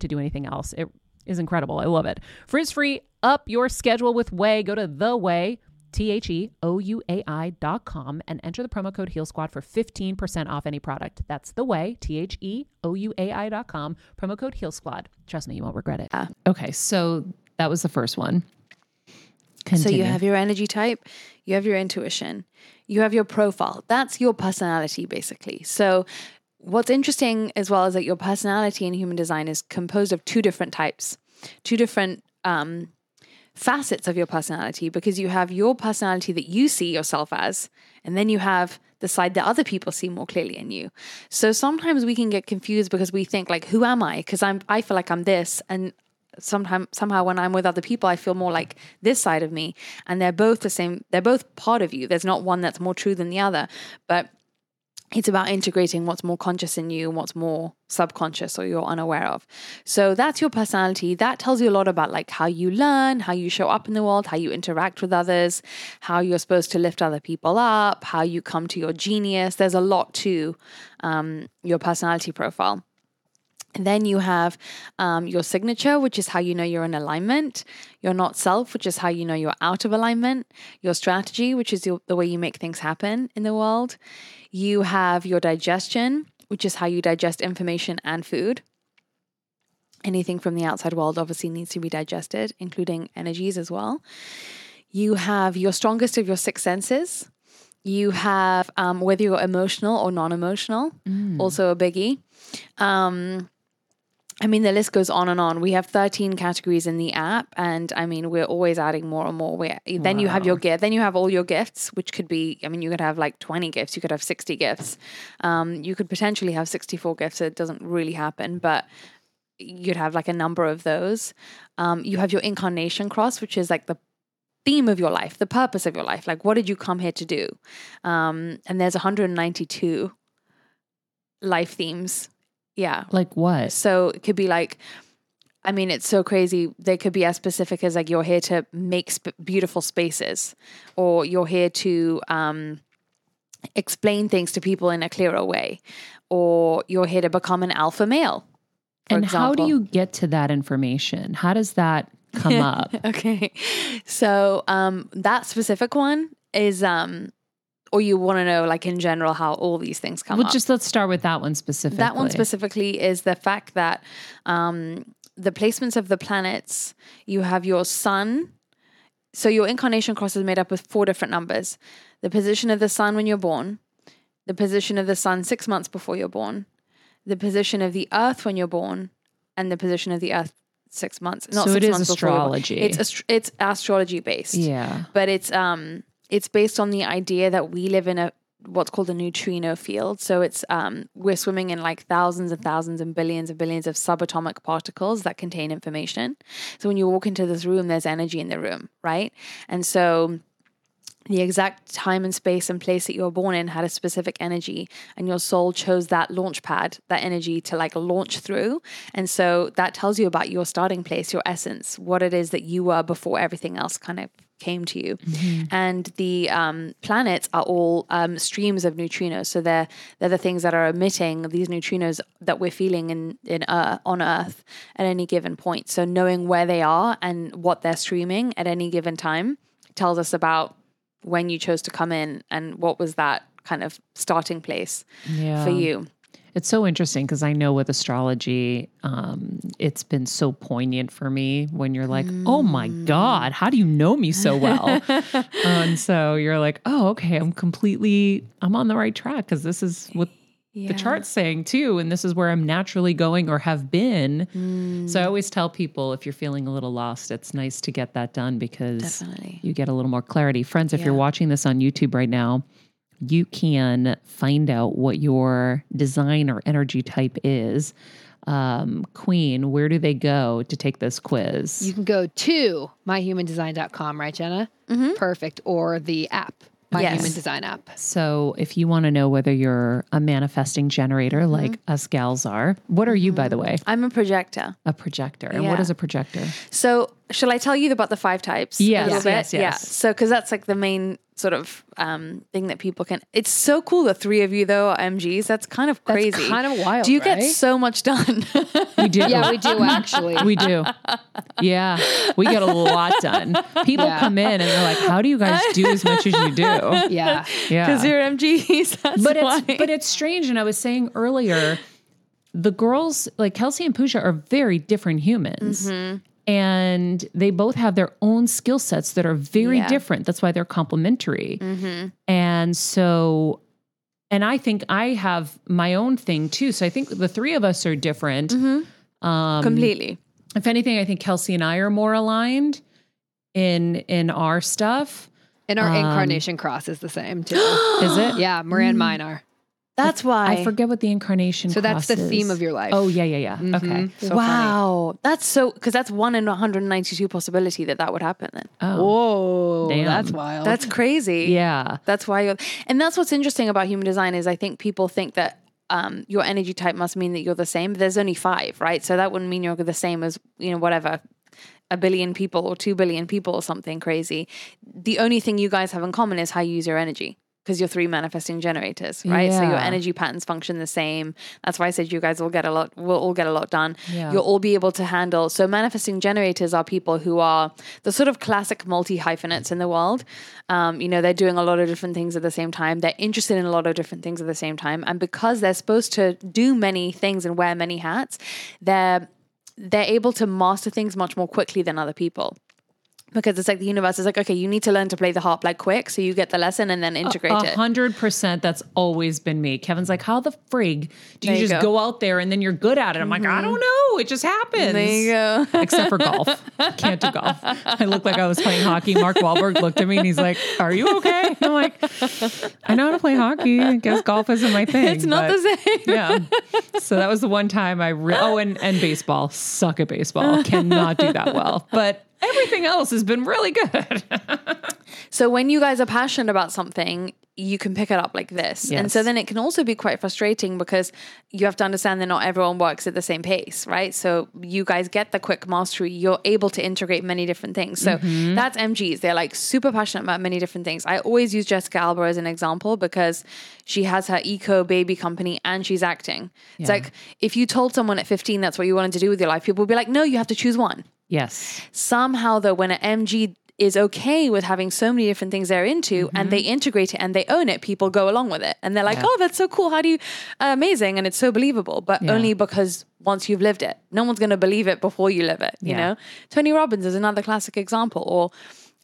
to do anything else. It is incredible. I love it. Frizz free, up your schedule with OUAI. Go to the OUAI. T H E O U A I dot com and enter the promo code Heal Squad for 15% off any product. That's the way, T H E O U A I dot com, promo code Heal Squad. Trust me, you won't regret it. Okay, so that was the first one. So you have your energy type, you have your intuition, you have your profile. That's your personality, basically. So what's interesting as well is that your personality in human design is composed of two different types, two different um, facets of your personality, because you have your personality that you see yourself as, and then you have the side that other people see more clearly in you. So sometimes we can get confused because we think like, who am I? Because I'm I feel like I'm this, and sometimes somehow when I'm with other people, I feel more like this side of me, and they're both the same. They're both part of you. There's not one that's more true than the other, but it's about integrating what's more conscious in you and what's more subconscious or you're unaware of. So that's your personality. That tells you a lot about like how you learn, how you show up in the world, how you interact with others, how you're supposed to lift other people up, how you come to your genius. There's a lot to um, your personality profile. And then you have um, your signature, which is how you know you're in alignment. Your not self, which is how you know you're out of alignment. Your strategy, which is your, the way you make things happen in the world. You have your digestion, which is how you digest information and food. Anything from the outside world obviously needs to be digested, including energies as well. You have your strongest of your six senses. You have um, whether you're emotional or non emotional, also a biggie. Um, I mean, the list goes on and on. We have 13 categories in the app, and I mean, we're always adding more and more. we then you have your gift, then you have all your gifts, which could be, I mean, you could have like 20 gifts, you could have 60 gifts, um, you could potentially have 64 gifts. It doesn't really happen, but you'd have like a number of those. Um, you have your incarnation cross, which is like the theme of your life, the purpose of your life. Like, what did you come here to do? Um, and there's 192 life themes. Yeah. like what? So it could be like, I mean, it's so crazy. They could be as specific as like you're here to make sp- beautiful spaces, or you're here to um, explain things to people in a clearer way, or you're here to become an alpha male. And how do you get to that information? How does that come up? Okay. So um that specific one is um or you want to know like in general how all these things come Well, up. just let's start with that one specifically. that one specifically is the fact that um the placements of the planets, you have your sun. So your incarnation cross is made up of four different numbers. The position of the sun when you're born, the position of the sun 6 months before you're born, the position of the earth when you're born, and the position of the earth 6 months. Not So it six is months before you're born. astrology. It's astro- it's astrology based Yeah. but it's um it's based on the idea that we live in a what's called a neutrino field. So it's um we're swimming in like thousands and thousands and billions and billions of subatomic particles that contain information. So when you walk into this room, there's energy in the room, right? And so the exact time and space and place that you were born in had a specific energy and your soul chose that launch pad that energy to like launch through and so that tells you about your starting place your essence what it is that you were before everything else kind of came to you and the um, planets are all um, streams of neutrinos so they're they're the things that are emitting these neutrinos that we're feeling in in uh, on earth at any given point so knowing where they are and what they're streaming at any given time tells us about when you chose to come in and what was that kind of starting place Yeah. for you. It's so interesting because I know with astrology, um, it's been so poignant for me when you're like, oh my Mm. God, how do you know me so well? and so you're like, oh, okay, I'm completely, I'm on the right track because this is what the chart's saying too. And this is where I'm naturally going or have been. Mm. So I always tell people if you're feeling a little lost, it's nice to get that done because Definitely. you get a little more clarity. Friends, if you're watching this on YouTube right now, you can find out what your design or energy type is. Um, Queen, where do they go to take this quiz? You can go to myhumandesign.com, right, Jenna? Mm-hmm. Perfect. Or the app, my Yes. human design app. So if you want to know whether you're a manifesting generator Mm-hmm. like us gals are, what are you, by the way? I'm a projector. A projector. And what is a projector? So, shall I tell you about the five types? a Yes, little bit? yes, yes. Yeah. So, because that's like the main sort of um, thing that people can. It's so cool. The three of you though are MGs. That's kind of crazy. That's crazy. kind of wild, Do you get so much done? We do. Yeah, we do actually. We do. Yeah. We get a lot done. People Yeah. come in and they're like, how do you guys do as much as you do? yeah. Yeah. Because you're MGs. That's but why. it's but it's strange and i was saying earlier the girls like kelsey and Pooja are very different humans Mm-hmm. And they both have their own skill sets that are very Yeah. different that's why they're complementary Mm-hmm. and so and i think i have my own thing too so i think the three of us are different Mm-hmm. um, completely. if anything i think kelsey and i are more aligned in in our stuff And our incarnation cross is the same too. is it yeah, Moran mine are. That's why. i forget what the incarnation So that's the cross theme of your life. oh yeah yeah yeah okay So funny. wow. That's so because that's one in 192 possibility that that would happen. Then oh Whoa, Damn. that's wild. that's crazy. yeah That's why you're, and that's what's interesting about human design is I think people think that um, your energy type must mean that you're the same. But there's only five, right? So that wouldn't mean you're the same as you know whatever a billion people or two billion people or something crazy. The only thing you guys have in common is how you use your energy. Because you're three manifesting generators, right? So your energy patterns function the same. That's why I said you guys will get a lot. we'll all get a lot done. Yeah. You'll all be able to handle. So manifesting generators are people who are the sort of classic multi hyphenates in the world. Um, you know, they're doing a lot of different things at the same time. They're interested in a lot of different things at the same time, and because they're supposed to do many things and wear many hats, they're they're able to master things much more quickly than other people. Because it's like the universe is like, okay, you need to learn to play the harp like quick, so you get the lesson and then integrate A it. hundred percent. That's always been me. Kevin's like, how the frig do you you just go. go. out there and then you're good at it? I'm like, I don't mm-hmm. know. It just happens. There you go. Except for golf. Can't do golf. I looked like I was playing hockey. Mark Wahlberg looked at me and he's like, Are you okay? I'm like, I know how to play hockey. I guess golf isn't my thing. It's not but- the same. Yeah. So that was the one time I re- oh and and baseball. Suck at baseball. Cannot do that well. But everything else has been really good. So when you guys are passionate about something, you can pick it up like this. And so then it can also be quite frustrating because you have to understand that not everyone works at the same pace, right? So you guys get the quick mastery, you're able to integrate many different things. So Mm-hmm. that's MGs. They're like super passionate about many different things. I always use Jessica Alba as an example because she has her eco baby company and she's acting. It's like if you told someone at 15 that's what you wanted to do with your life, people would be like, no, you have to choose one yes. somehow though when an mg is okay with having so many different things they're into and they integrate it and they own it people go along with it and they're like Mm-hmm. Yeah. oh that's so cool how do you uh, amazing and it's so believable but Yeah. only because once you've lived it no one's going to believe it before you live it you Yeah. know tony robbins is another classic example or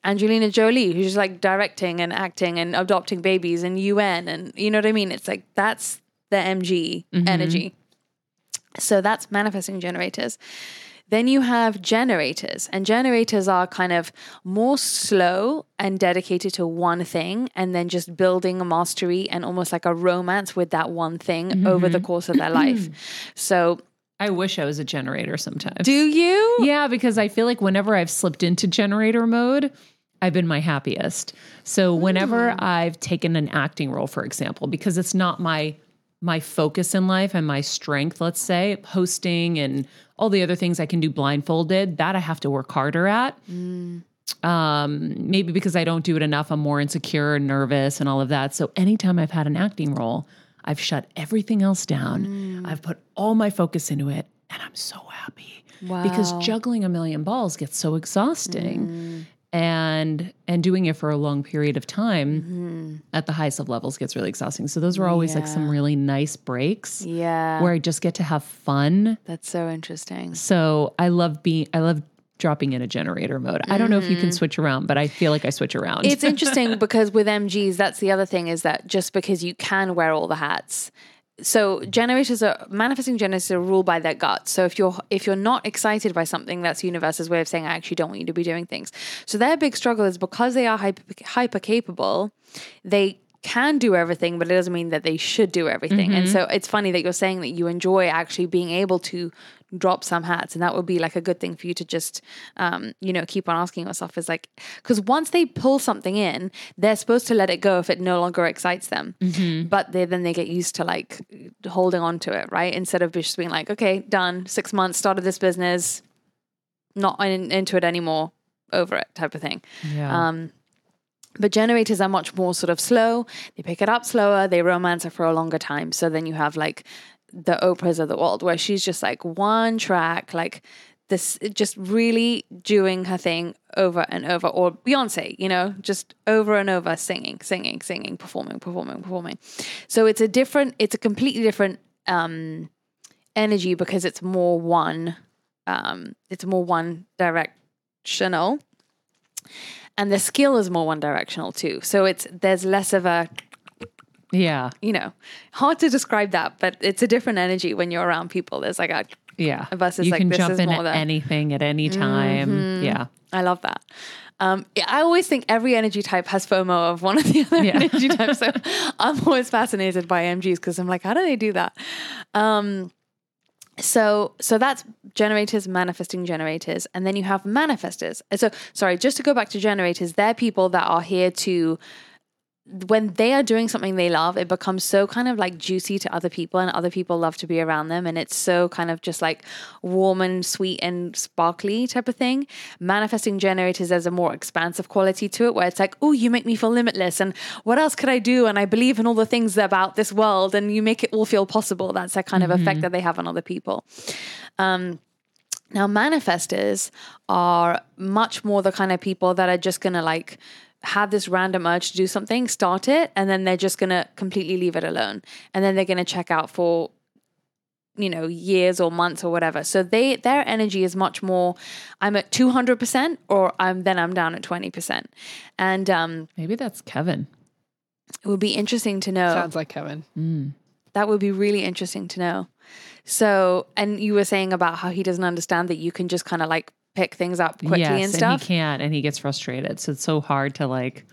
Angelina Jolie, who's just like directing and acting and adopting babies and UN and you know what I mean? It's like that's the MG Mm-hmm. energy. So that's manifesting generators. Then you have generators, and generators are kind of more slow and dedicated to one thing, and then just building a mastery and almost like a romance with that one thing over Mm-hmm. the course of their life. So, I wish I was a generator sometimes. do you? Yeah, because I feel like whenever I've slipped into generator mode, I've been my happiest. So whenever I've taken an acting role, for example, because it's not my my focus in life and my strength, let's say, hosting and all the other things I can do blindfolded, that I have to work harder at. Mm. Um, maybe because I don't do it enough, I'm more insecure and nervous and all of that. So anytime I've had an acting role, I've shut everything else down. Mm. I've put all my focus into it, and I'm so happy because juggling a million balls gets so exhausting. Mm. And and doing it for a long period of time mm-hmm. at the highest of levels gets really exhausting. So those were always like some really nice breaks Yeah. where I just get to have fun. that's so interesting. So I love being I love dropping in a generator mode. I don't know if you can mm-hmm. switch around, but I feel like I switch around. It's interesting because with MGs, that's the other thing is that just because you can wear all the hats. So generators are manifesting generators are ruled by their gut. So if you're if you're not excited by something, that's universe's way of saying I actually don't want you to be doing things. So their big struggle is because they are hyper, hyper capable, they can do everything, but it doesn't mean that they should do everything. And mm-hmm. so it's funny that you're saying that you enjoy actually being able to drop some hats and that would be like a good thing for you to just um, you know keep on asking yourself is like because once they pull something in they're supposed to let it go if it no longer excites them but they then they get used to like holding on to it right instead of just being like okay done six months started this business not in, into it anymore over it type of thing Yeah. um, but generators are much more sort of slow. They pick it up slower. They romance it for a longer time. So then you have like the Oprahs of the world, where she's just like one track, like this, just really doing her thing over and over. Or Beyonce, you know, just over and over, singing, singing, singing, performing, performing, performing. So it's a different, it's a completely different um, energy because it's more one, um, it's more one directional and the skill is more one directional too. So it's there's less of a yeah. you know hard to describe that, but it's a different energy when you're around people. There's like a Yeah. Versus you like, can this jump is in at the- anything at any time. Yeah. I love that. Um, I always think every energy type has FOMO of one of the other Yeah. energy types. So I'm always fascinated by MGs because I'm like, how do they do that? Um, so so that's generators manifesting generators and then you have manifestors so sorry just to go back to generators they're people that are here to when they are doing something they love it becomes so kind of like juicy to other people and other people love to be around them and it's so kind of just like warm and sweet and sparkly type of thing. Manifesting generators there's a more expansive quality to it where it's like oh you make me feel limitless and what else could i do? And i believe in all the things about this world and you make it all feel possible. That's that kind of effect that they have on other people. Um, now, manifestors are much more the kind of people that are just going to like have this random urge to do something, start it, and then they're just going to completely leave it alone. And then they're going to check out for you know years or months or whatever so they their energy is much more i'm at 200% or i'm then i'm down at 20% and um Maybe that's Kevin. it would be interesting to know Sounds like Kevin. Mm. That would be really interesting to know. So, and you were saying about how he doesn't understand that you can just kind of like pick things up quickly yes, and stuff. he can't, and he gets frustrated. So it's so hard to like,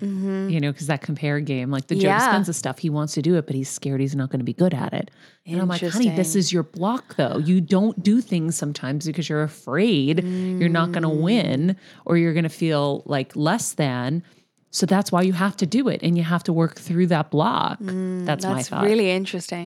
you know, because that compare game, like the Joe Mm-hmm. Yeah. Dispenza stuff, he wants to do it, but he's scared he's not going to be good at it. And I'm like, honey, this is your block, though. You don't do things sometimes because you're afraid you're not going to Mm. win or you're going to feel like less than. So that's why you have to do it, and you have to work through that block. that's, my Mm, thought. really interesting.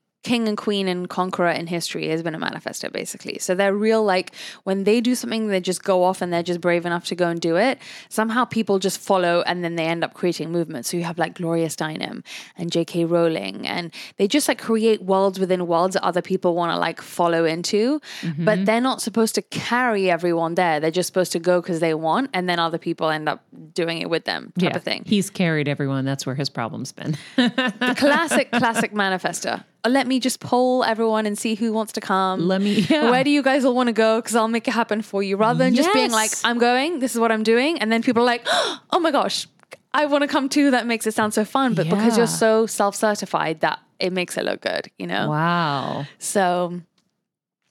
king and queen and conqueror in history has been a manifestor basically so they're real like when they do something they just go off and they're just brave enough to go and do it somehow people just follow and then they end up creating movements so you have like gloria steinem and jk rowling and they just like create worlds within worlds that other people want to like follow into mm-hmm. but they're not supposed to carry everyone there they're just supposed to go because they want and then other people end up doing it with them type yeah. of thing He's carried everyone. That's where his problem's been. classic, classic manifestor. Let me just poll everyone and see who wants to come. Let me- yeah. Where do you guys all want to go? Because I'll make it happen for you. Rather than just being like, I'm going, this is what I'm doing. And then people are like, oh my gosh, I want to come too. That makes it sound so fun. But because you're so self certified, that it makes it look good, you know? wow. So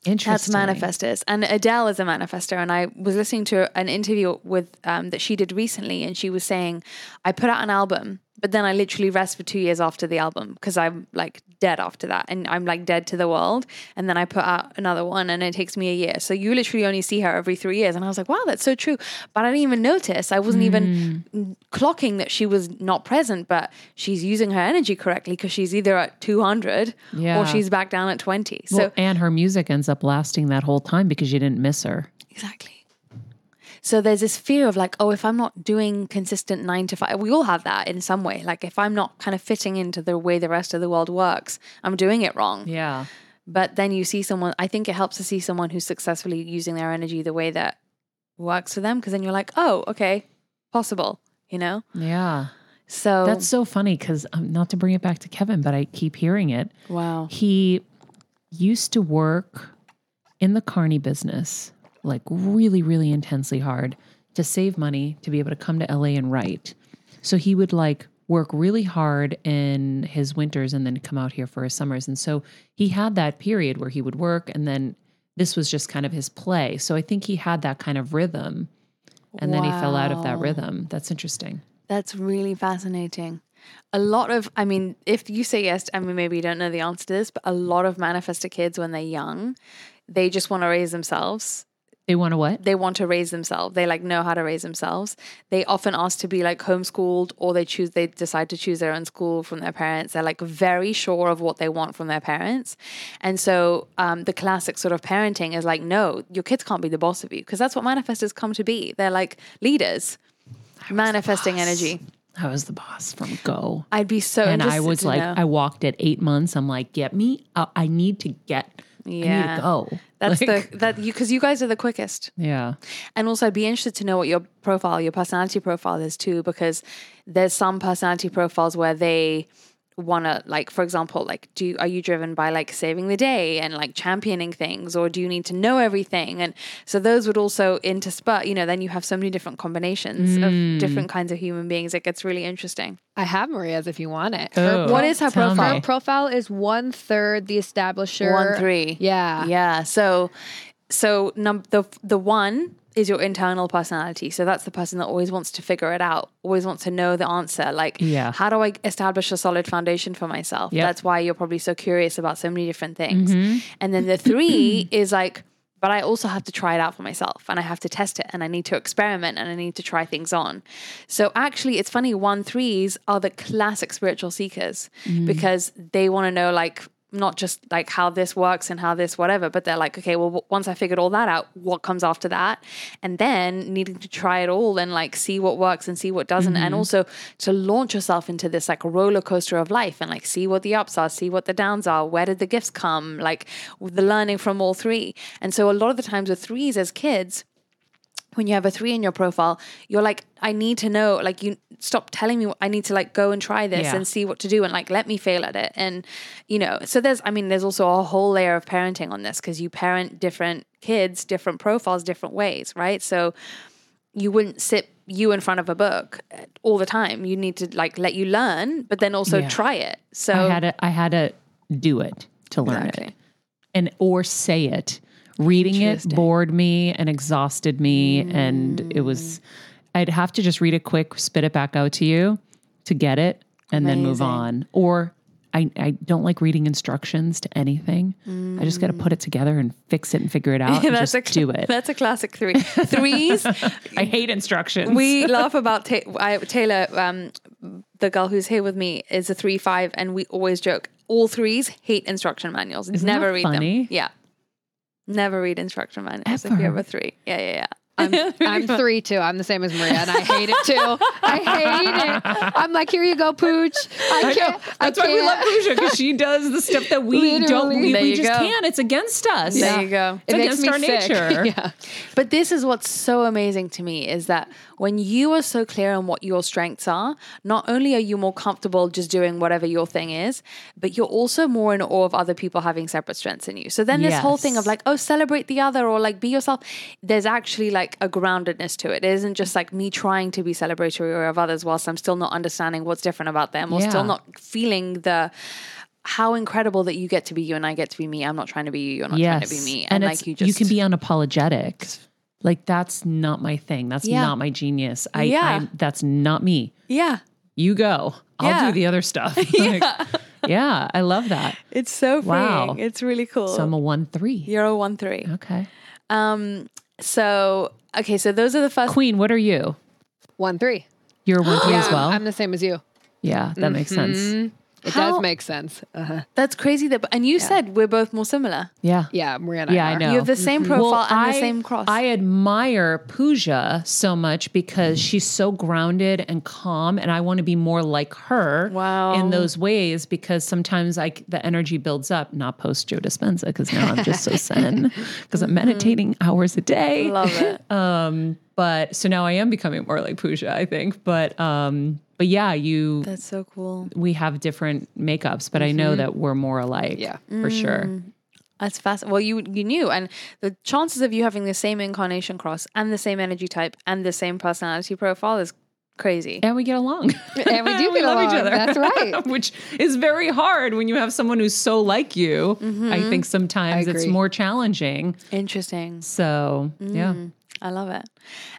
that's Interesting. manifestors. And Adele is a manifestor. And I was listening to an interview with um, that she did recently, and she was saying, I put out an album but then I literally rest for two years after the album because I'm like dead after that, and I'm like dead to the world. And then I put out another one, and it takes me a year. So you literally only see her every three years, and I was like, wow, that's so true. But I didn't even notice. I wasn't even hmm. clocking that she was not present, but she's using her energy correctly because she's either at 200 Yeah. or she's back down at 20. So Well, and her music ends up lasting that whole time because you didn't miss her. Exactly. So there's this fear of like, oh, if I'm not doing consistent nine to five, we all have that in some way. Like, if I'm not kind of fitting into the way the rest of the world works, I'm doing it wrong. Yeah. But then you see someone, I think it helps to see someone who's successfully using their energy the way that works for them. Because then you're like, oh, okay, possible, you know? Yeah. So That's so funny because um, not to bring it back to Kevin, but I keep hearing it. wow. He used to work in the carny business, like really, really intensely hard to save money to be able to come to LA and write. So he would like work really hard in his winters and then come out here for his summers. And so he had that period where he would work and then this was just kind of his play. So I think he had that kind of rhythm and then he fell out of that rhythm. That's interesting. That's really fascinating. A lot of, I mean, if you say yes, I mean, maybe you don't know the answer to this, but a lot of manifestor kids, when they're young, they just want to raise themselves. They want to what? They want to raise themselves. They like know how to raise themselves. They often ask to be like homeschooled or they choose, they decide to choose their own school from their parents. They're like very sure of what they want from their parents. And so um, the classic sort of parenting is like, no, your kids can't be the boss of you because that's what manifestors come to be. They're like leaders, manifesting energy. I was the boss from Go. I'd be so and I was like, know. I walked at eight months. I'm like, get me. Uh, I need to get. I need Yeah. to go. That's Like, the that you because you guys are the quickest. yeah. And also, I'd be interested to know what your profile, your personality profile is too, because there's some personality profiles where they want to, like, for example, like, do you, are you driven by like saving the day and like championing things, or do you need to know everything? And so those would also intersperse. You know, then you have so many different combinations Mm. of different kinds of human beings. It gets really interesting. I have Maria's if you want it. Oh, What is her tell profile? me. Her profile is one third the establisher. One three. Yeah. Yeah. So so num- the the one is your internal personality. So that's the person that always wants to figure it out, always wants to know the answer. Like, Yeah. how do I establish a solid foundation for myself? Yep. That's why you're probably so curious about so many different things. Mm-hmm. And then the three is like, but I also have to try it out for myself and I have to test it and I need to experiment and I need to try things on. So actually, it's funny, one threes are the classic spiritual seekers mm-hmm. because they want to know, like, not just like how this works and how this whatever, but they're like, okay, well, w- once I figured all that out, what comes after that? And then needing to try it all and like see what works and see what doesn't, and mm-hmm. also to launch yourself into this like roller coaster of life and like see what the ups are, see what the downs are, where did the gifts come, like the learning from all three. And so a lot of the times with threes as kids, when you have a three in your profile, you're like, I need to know, like, you stop telling me, what, I need to like go and try this Yeah. and see what to do and like let me fail at it. And, you know, so there's, I mean, there's also a whole layer of parenting on this because you parent different kids, different profiles, different ways, right? So you wouldn't sit you in front of a book uh, all the time. You need to like let you learn, but then also Yeah. try it. So, I had to. I had to do it to learn Exactly. it, and or say it. Reading it bored me and exhausted me, and it was. I'd have to just read it quick, spit it back out to you, to get it, and then move on. Or I, I don't like reading instructions to anything. I just got to put it together and fix it and figure it out and that's just a, do it. That's a classic three. Threes, I hate instructions. we laugh about Ta- I, Taylor, um, the girl who's here with me, is a three five, and we always joke all threes hate instruction manuals. Isn't Never read funny? them. Yeah, never read instruction manuals if Ever? you have a three. Yeah, yeah, yeah. I'm, I'm three too. I'm the same as Maria, and I hate it too. I hate it. I'm like, here you go, pooch. I can't. That's I why we love can't. Pooja because she does the stuff that we don't. We, we just go. can't. It's against us. There you go. It's It makes against me our sick. nature. yeah. But this is what's so amazing to me is that when you are so clear on what your strengths are, not only are you more comfortable just doing whatever your thing is, but you're also more in awe of other people having separate strengths in you. So then this whole thing of like, oh, celebrate the other or like be yourself, there's actually like a groundedness to it. It isn't just like me trying to be celebratory of others whilst I'm still not understanding what's different about them or Yeah. still not feeling the how incredible that you get to be you and I get to be me. I'm not trying to be you, you're not trying to be me. And, it's- like you just can be unapologetic. Like that's not my thing. That's Yeah. not my genius. I, Yeah. I'm, that's not me. Yeah. you go. I'll Yeah. do the other stuff. Like, yeah, I love that. It's so freeing. Wow. It's really cool. So I'm a one three. You're a one three. Okay. Um. So okay. So those are the first. Queen, what are you? One three. You're one three as well. I'm the same as you. yeah, that makes sense. Mm-hmm. It How- does make sense. Uh-huh. That's crazy. That and you said we're both more similar. Yeah. Yeah, Maria and I Yeah, I are. know. You have the same profile Well, and I, the same cross. I admire Pooja so much because she's so grounded and calm, and I want to be more like her Wow. in those ways because sometimes like the energy builds up. Not post Joe Dispenza because now I'm just so zen because I'm meditating hours a day. Mm-hmm. Love it. Um, but so now I am becoming more like Pooja, I think. But um, but yeah, you That's so cool. we have different makeups, but I know mm-hmm. that we're more alike. Yeah. for sure. Mm. That's fast. Well, you you knew, and the chances of you having the same incarnation cross and the same energy type and the same personality profile is crazy. And we get along. And we do get love along. Each other. That's right. Which is very hard when you have someone who's so like you. I mm-hmm. think sometimes I it's more challenging. Interesting. So, yeah. Mm. I love it.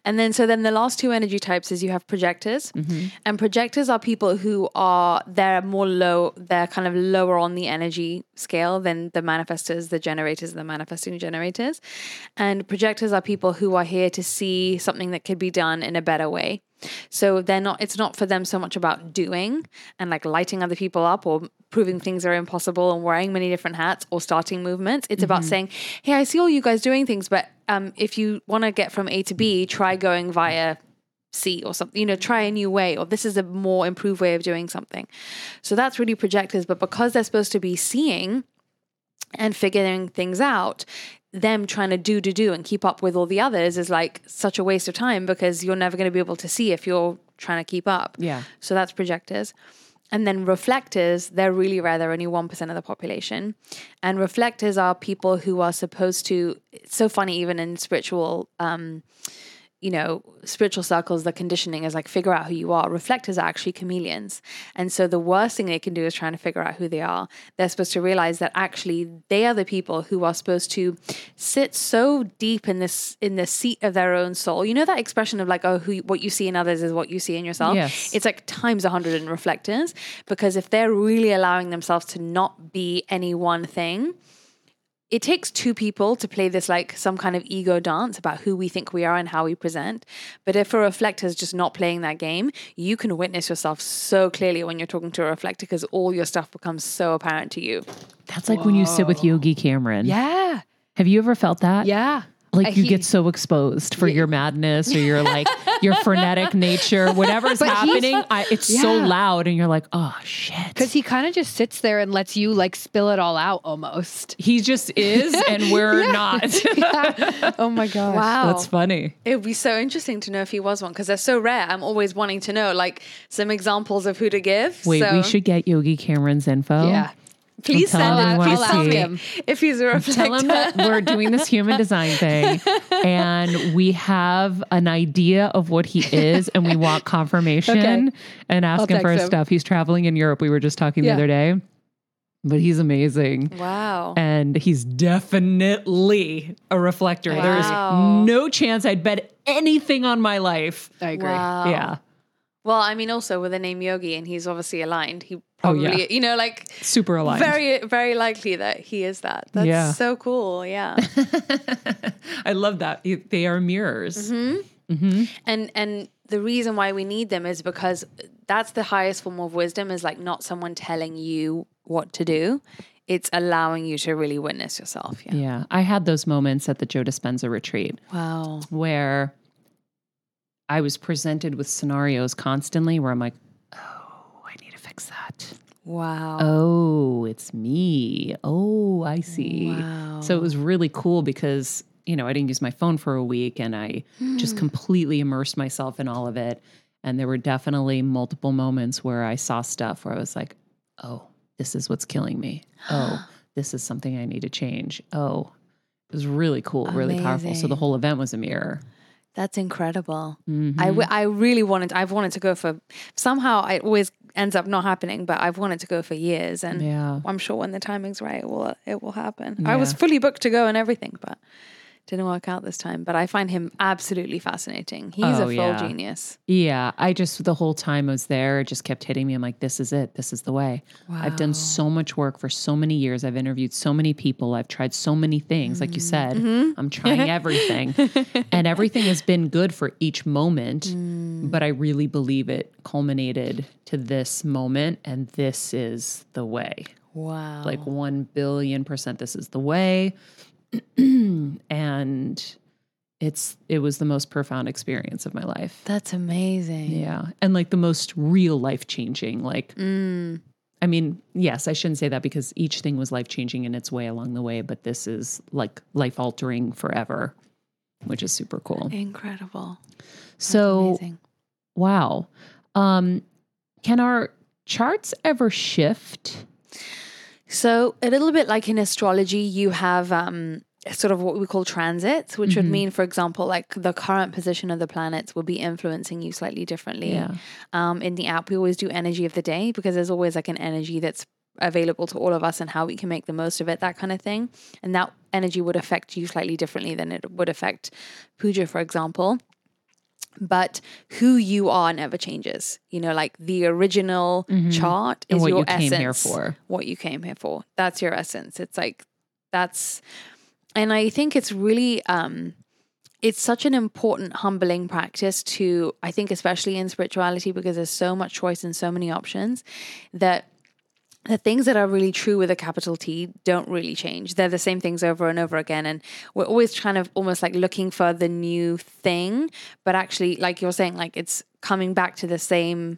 And then, so then the last two energy types is you have projectors, mm-hmm. and projectors are people who are they're more low, they're kind of lower on the energy scale than the manifestors, the generators, the manifesting generators. And projectors are people who are here to see something that could be done in a better way. So they're not, it's not for them so much about doing and like lighting other people up or proving things are impossible and wearing many different hats or starting movements. It's about mm-hmm. saying, hey, I see all you guys doing things, but um, if you want to get from A to B, try going via C or something, you know, try a new way, or this is a more improved way of doing something. So that's really projectors. But because they're supposed to be seeing and figuring things out, them trying to do, do, do and keep up with all the others is like such a waste of time because you're never going to be able to see if you're trying to keep up. Yeah. So that's projectors. And then reflectors, they're really rare. They're only 1% of the population. And reflectors are people who are supposed to, it's so funny, even in spiritual, um, you know, spiritual circles, the conditioning is like figure out who you are. Reflectors are actually chameleons. And so the worst thing they can do is trying to figure out who they are. They're supposed to realize that actually they are the people who are supposed to sit so deep in this in the seat of their own soul. You know that expression of like, oh, who what you see in others is what you see in yourself? Yes. It's like times a hundred in reflectors because if they're really allowing themselves to not be any one thing, it takes two people to play this like some kind of ego dance about who we think we are and how we present. But if a reflector is just not playing that game, you can witness yourself so clearly when you're talking to a reflector because all your stuff becomes so apparent to you. That's like when you sit with Yogi Cameron. Yeah. Have you ever felt that? Yeah. Like Uh, you he- get so exposed for your madness or your like your frenetic nature, whatever's But happening. I, it's so loud, and you're like, oh shit. Because he kind of just sits there and lets you like spill it all out almost. he just is, and we're not. oh my gosh. Wow. That's funny. It would be so interesting to know if he was one because they're so rare. I'm always wanting to know like some examples of who to give. Wait, so we should get Yogi Cameron's info. Yeah. Please tell send him it. Please tell him if he's a reflector. Tell him that we're doing this human design thing and we have an idea of what he is and we want confirmation Okay. and ask him for his him. stuff. He's traveling in Europe. We were just talking Yeah. the other day. But he's amazing. Wow. And he's definitely a reflector. Wow. There's no chance I'd bet anything on my life. I agree. Wow. Yeah. Well, I mean, also with the name Yogi, and he's obviously aligned. He Oh, probably, yeah. you know, like Super aligned. very, very likely that he is that. That's Yeah. so cool. Yeah. I love that. They are mirrors. Mm-hmm. and and the reason why we need them is because that's the highest form of wisdom is like not someone telling you what to do. It's allowing you to really witness yourself. Yeah. Yeah. I had those moments at the Joe Dispenza retreat. Wow. where I was presented with scenarios constantly where I'm like, oh, I need to fix that. Wow. Oh, it's me. Oh, I see. Wow. So it was really cool because, you know, I didn't use my phone for a week and I just hmm. completely immersed myself in all of it. And there were definitely multiple moments where I saw stuff where I was like, oh, this is what's killing me. Oh, this is something I need to change. Oh, it was really cool, really powerful. So the whole event was a mirror. That's incredible. Mhm. I, w- I really wanted, I've wanted to go for, somehow it always ends up not happening, but I've wanted to go for years. And Yeah. I'm sure when the timing's right, it will, it will happen. I was fully booked to go and everything, but Didn't work out this time, but I find him absolutely fascinating. He's Oh, a full yeah. genius. Yeah, I just the whole time I was there, it just kept hitting me. I'm like, this is it. This is the way. I've done so much work for so many years. I've interviewed so many people. I've tried so many things. Like you said, mm-hmm. I'm trying everything, and everything has been good for each moment. Mm. But I really believe it culminated to this moment, and this is the way. Wow. Like one billion percent, this is the way. and it's it was the most profound experience of my life. that's amazing. Yeah. And like the most real life changing. Like, Mm. I mean, yes, I shouldn't say that because each thing was life changing in its way along the way, but this is like life altering forever, which is super cool. Incredible. So, Amazing. wow. Um, can our charts ever shift? So, a little bit like in astrology, you have um, sort of what we call transits, which would mean, for example, like the current position of the planets will be influencing you slightly differently. Yeah. Um, in the app, we always do energy of the day because there's always like an energy that's available to all of us and how we can make the most of it, that kind of thing. And that energy would affect you slightly differently than it would affect Puja, for example. But who you are never changes. You know, like the original chart And is what your you came essence here for. what you came here for. That's your essence. It's like that's and I think it's really um it's such an important humbling practice to I think especially in spirituality because there's so much choice and so many options that the things that are really true with a capital T don't really change. They're the same things over and over again. And we're always kind of almost like looking for the new thing. But actually, like you're saying, like it's coming back to the same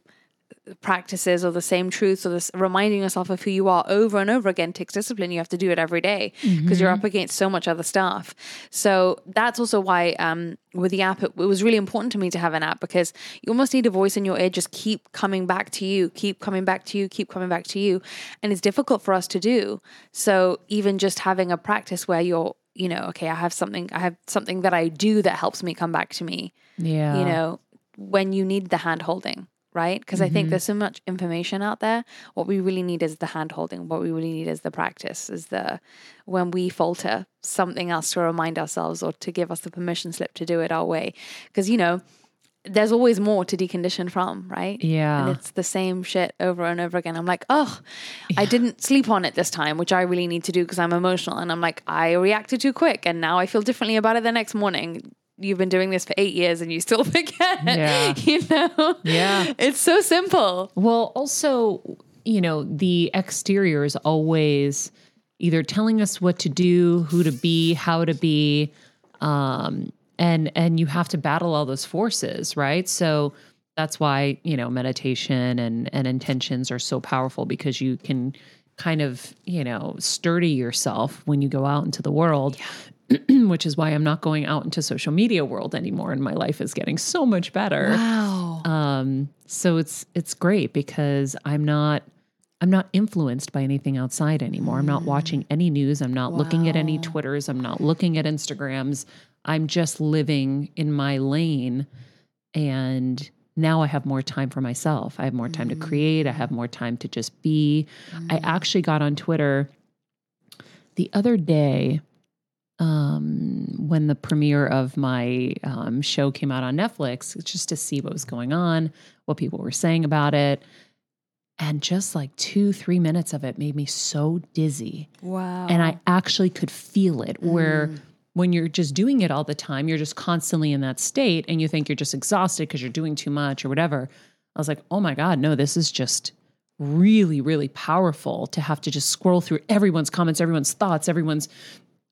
practices or the same truths or this reminding yourself of who you are over and over again takes discipline. You have to do it every day because you're up against so much other stuff. So that's also why um, with the app, it, it was really important to me to have an app because you almost need a voice in your ear, just keep coming back to you, keep coming back to you, keep coming back to you. And it's difficult for us to do. So even just having a practice where you're, you know, okay, I have something, I have something that I do that helps me come back to me Yeah. you know, when you need the hand holding, right? Because I think mm-hmm. there's so much information out there. What we really need is the hand holding. What we really need is the practice, is the when we falter, something else to remind ourselves or to give us the permission slip to do it our way. Because, you know, there's always more to decondition from, right? Yeah. And it's the same shit over and over again. I'm like, oh, I didn't sleep on it this time, which I really need to do because I'm emotional. And I'm like, I reacted too quick and now I feel differently about it the next morning. You've been doing this for eight years and you still forget. Yeah. You know? Yeah. It's so simple. Well, also, you know, the exterior is always either telling us what to do, who to be, how to be, um, and and you have to battle all those forces, right? So that's why you know meditation and and intentions are so powerful because you can kind of you know sturdy yourself when you go out into the world which is why i'm not going out into social media world anymore and my life is getting so much better Wow. um, so it's it's great because I'm not I'm not influenced by anything outside anymore. I'm not mm. watching any news. I'm not looking at any Twitters. I'm not looking at Instagrams. I'm just living in my lane and now I have more time for myself. I have more time to mm. create. I have more time to just be. I mm. actually got on Twitter the other day um, when the premiere of my um, show came out on Netflix, just to see what was going on, what people were saying about it. And just like two, three minutes of it made me so dizzy. Wow. And I actually could feel it where when you're just doing it all the time, you're just constantly in that state and you think you're just exhausted because you're doing too much or whatever. I was like, oh my God, no, this is just really, really powerful to have to just scroll through everyone's comments, everyone's thoughts, everyone's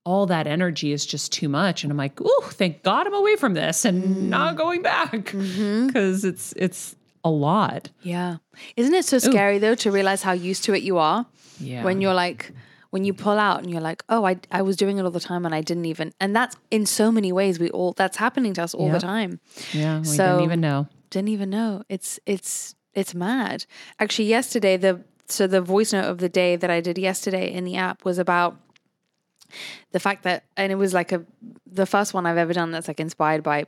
all that energy is just too much. And I'm like, oh, thank God I'm away from this and mm. not going back. Mm-hmm. Because it's it's a lot. Yeah. Isn't it so scary though to realize how used to it you are? Yeah. When you're like, when you pull out and you're like, oh, I, I was doing it all the time and I didn't even, and that's in so many ways, we all, that's happening to us all the time. Yeah. We So- didn't even know. Didn't even know. It's, it's, it's mad. Actually, yesterday, the, so the voice note of the day that I did yesterday in the app was about the fact that, and it was like a, the first one I've ever done that's like inspired by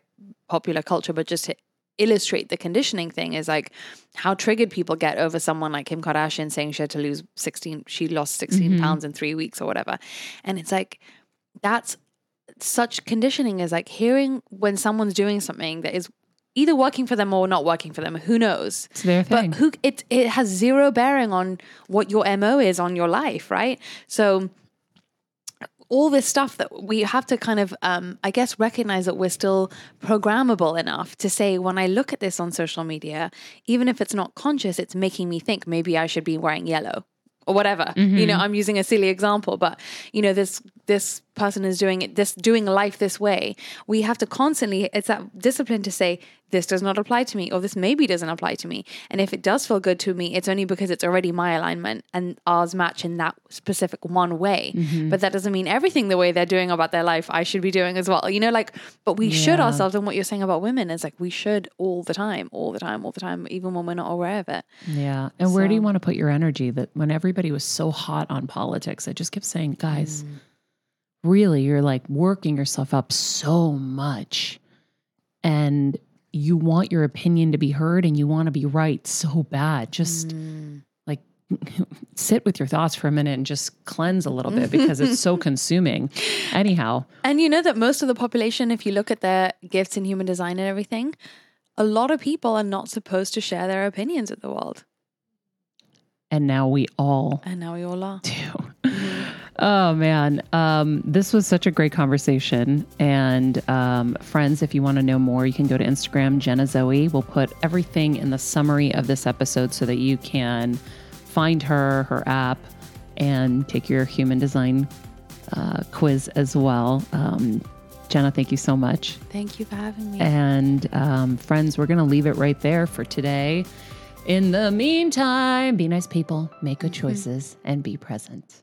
popular culture, but just to illustrate the conditioning thing is like how triggered people get over someone like Kim Kardashian saying she had to lose 16, she lost 16 mm-hmm. pounds in three weeks or whatever. And it's like, that's such conditioning is like hearing when someone's doing something that is either working for them or not working for them. Who knows? It's their thing. But who it it has zero bearing on what your MO is on your life, right? So all this stuff that we have to kind of um, i guess recognize that we're still programmable enough to say when i look at this on social media even if it's not conscious it's making me think maybe i should be wearing yellow or whatever. You know i'm using a silly example but you know this this person is doing it this doing life this way we have to constantly it's that discipline to say this does not apply to me or this maybe doesn't apply to me. And if it does feel good to me it's only because it's already my alignment and ours match in that specific one way. But that doesn't mean everything the way they're doing about their life i should be doing as well you know like but we should ourselves and what you're saying about women is like we should all the time all the time all the time even when we're not aware of it. Yeah. And where do you want to put your energy? That when everybody was so hot on politics, I just kept saying, guys, Mm. Really, you're like working yourself up so much. And you want your opinion to be heard and you want to be right so bad. Just Mm. like sit with your thoughts for a minute and just cleanse a little bit because it's so consuming. Anyhow, And you know that most of the population, if you look at their gifts in human design and everything, a lot of people are not supposed to share their opinions with the world. and now we all And now we all are. do. Oh man, um, this was such a great conversation. And um, friends, if you want to know more, you can go to Instagram, Jenna Zoe. We'll put everything in the summary of this episode so that you can find her, her app, and take your human design uh, quiz as well. Um, Jenna, thank you so much. Thank you for having me. And um, friends, we're going to leave it right there for today. In the meantime, be nice people, make good choices, and be present.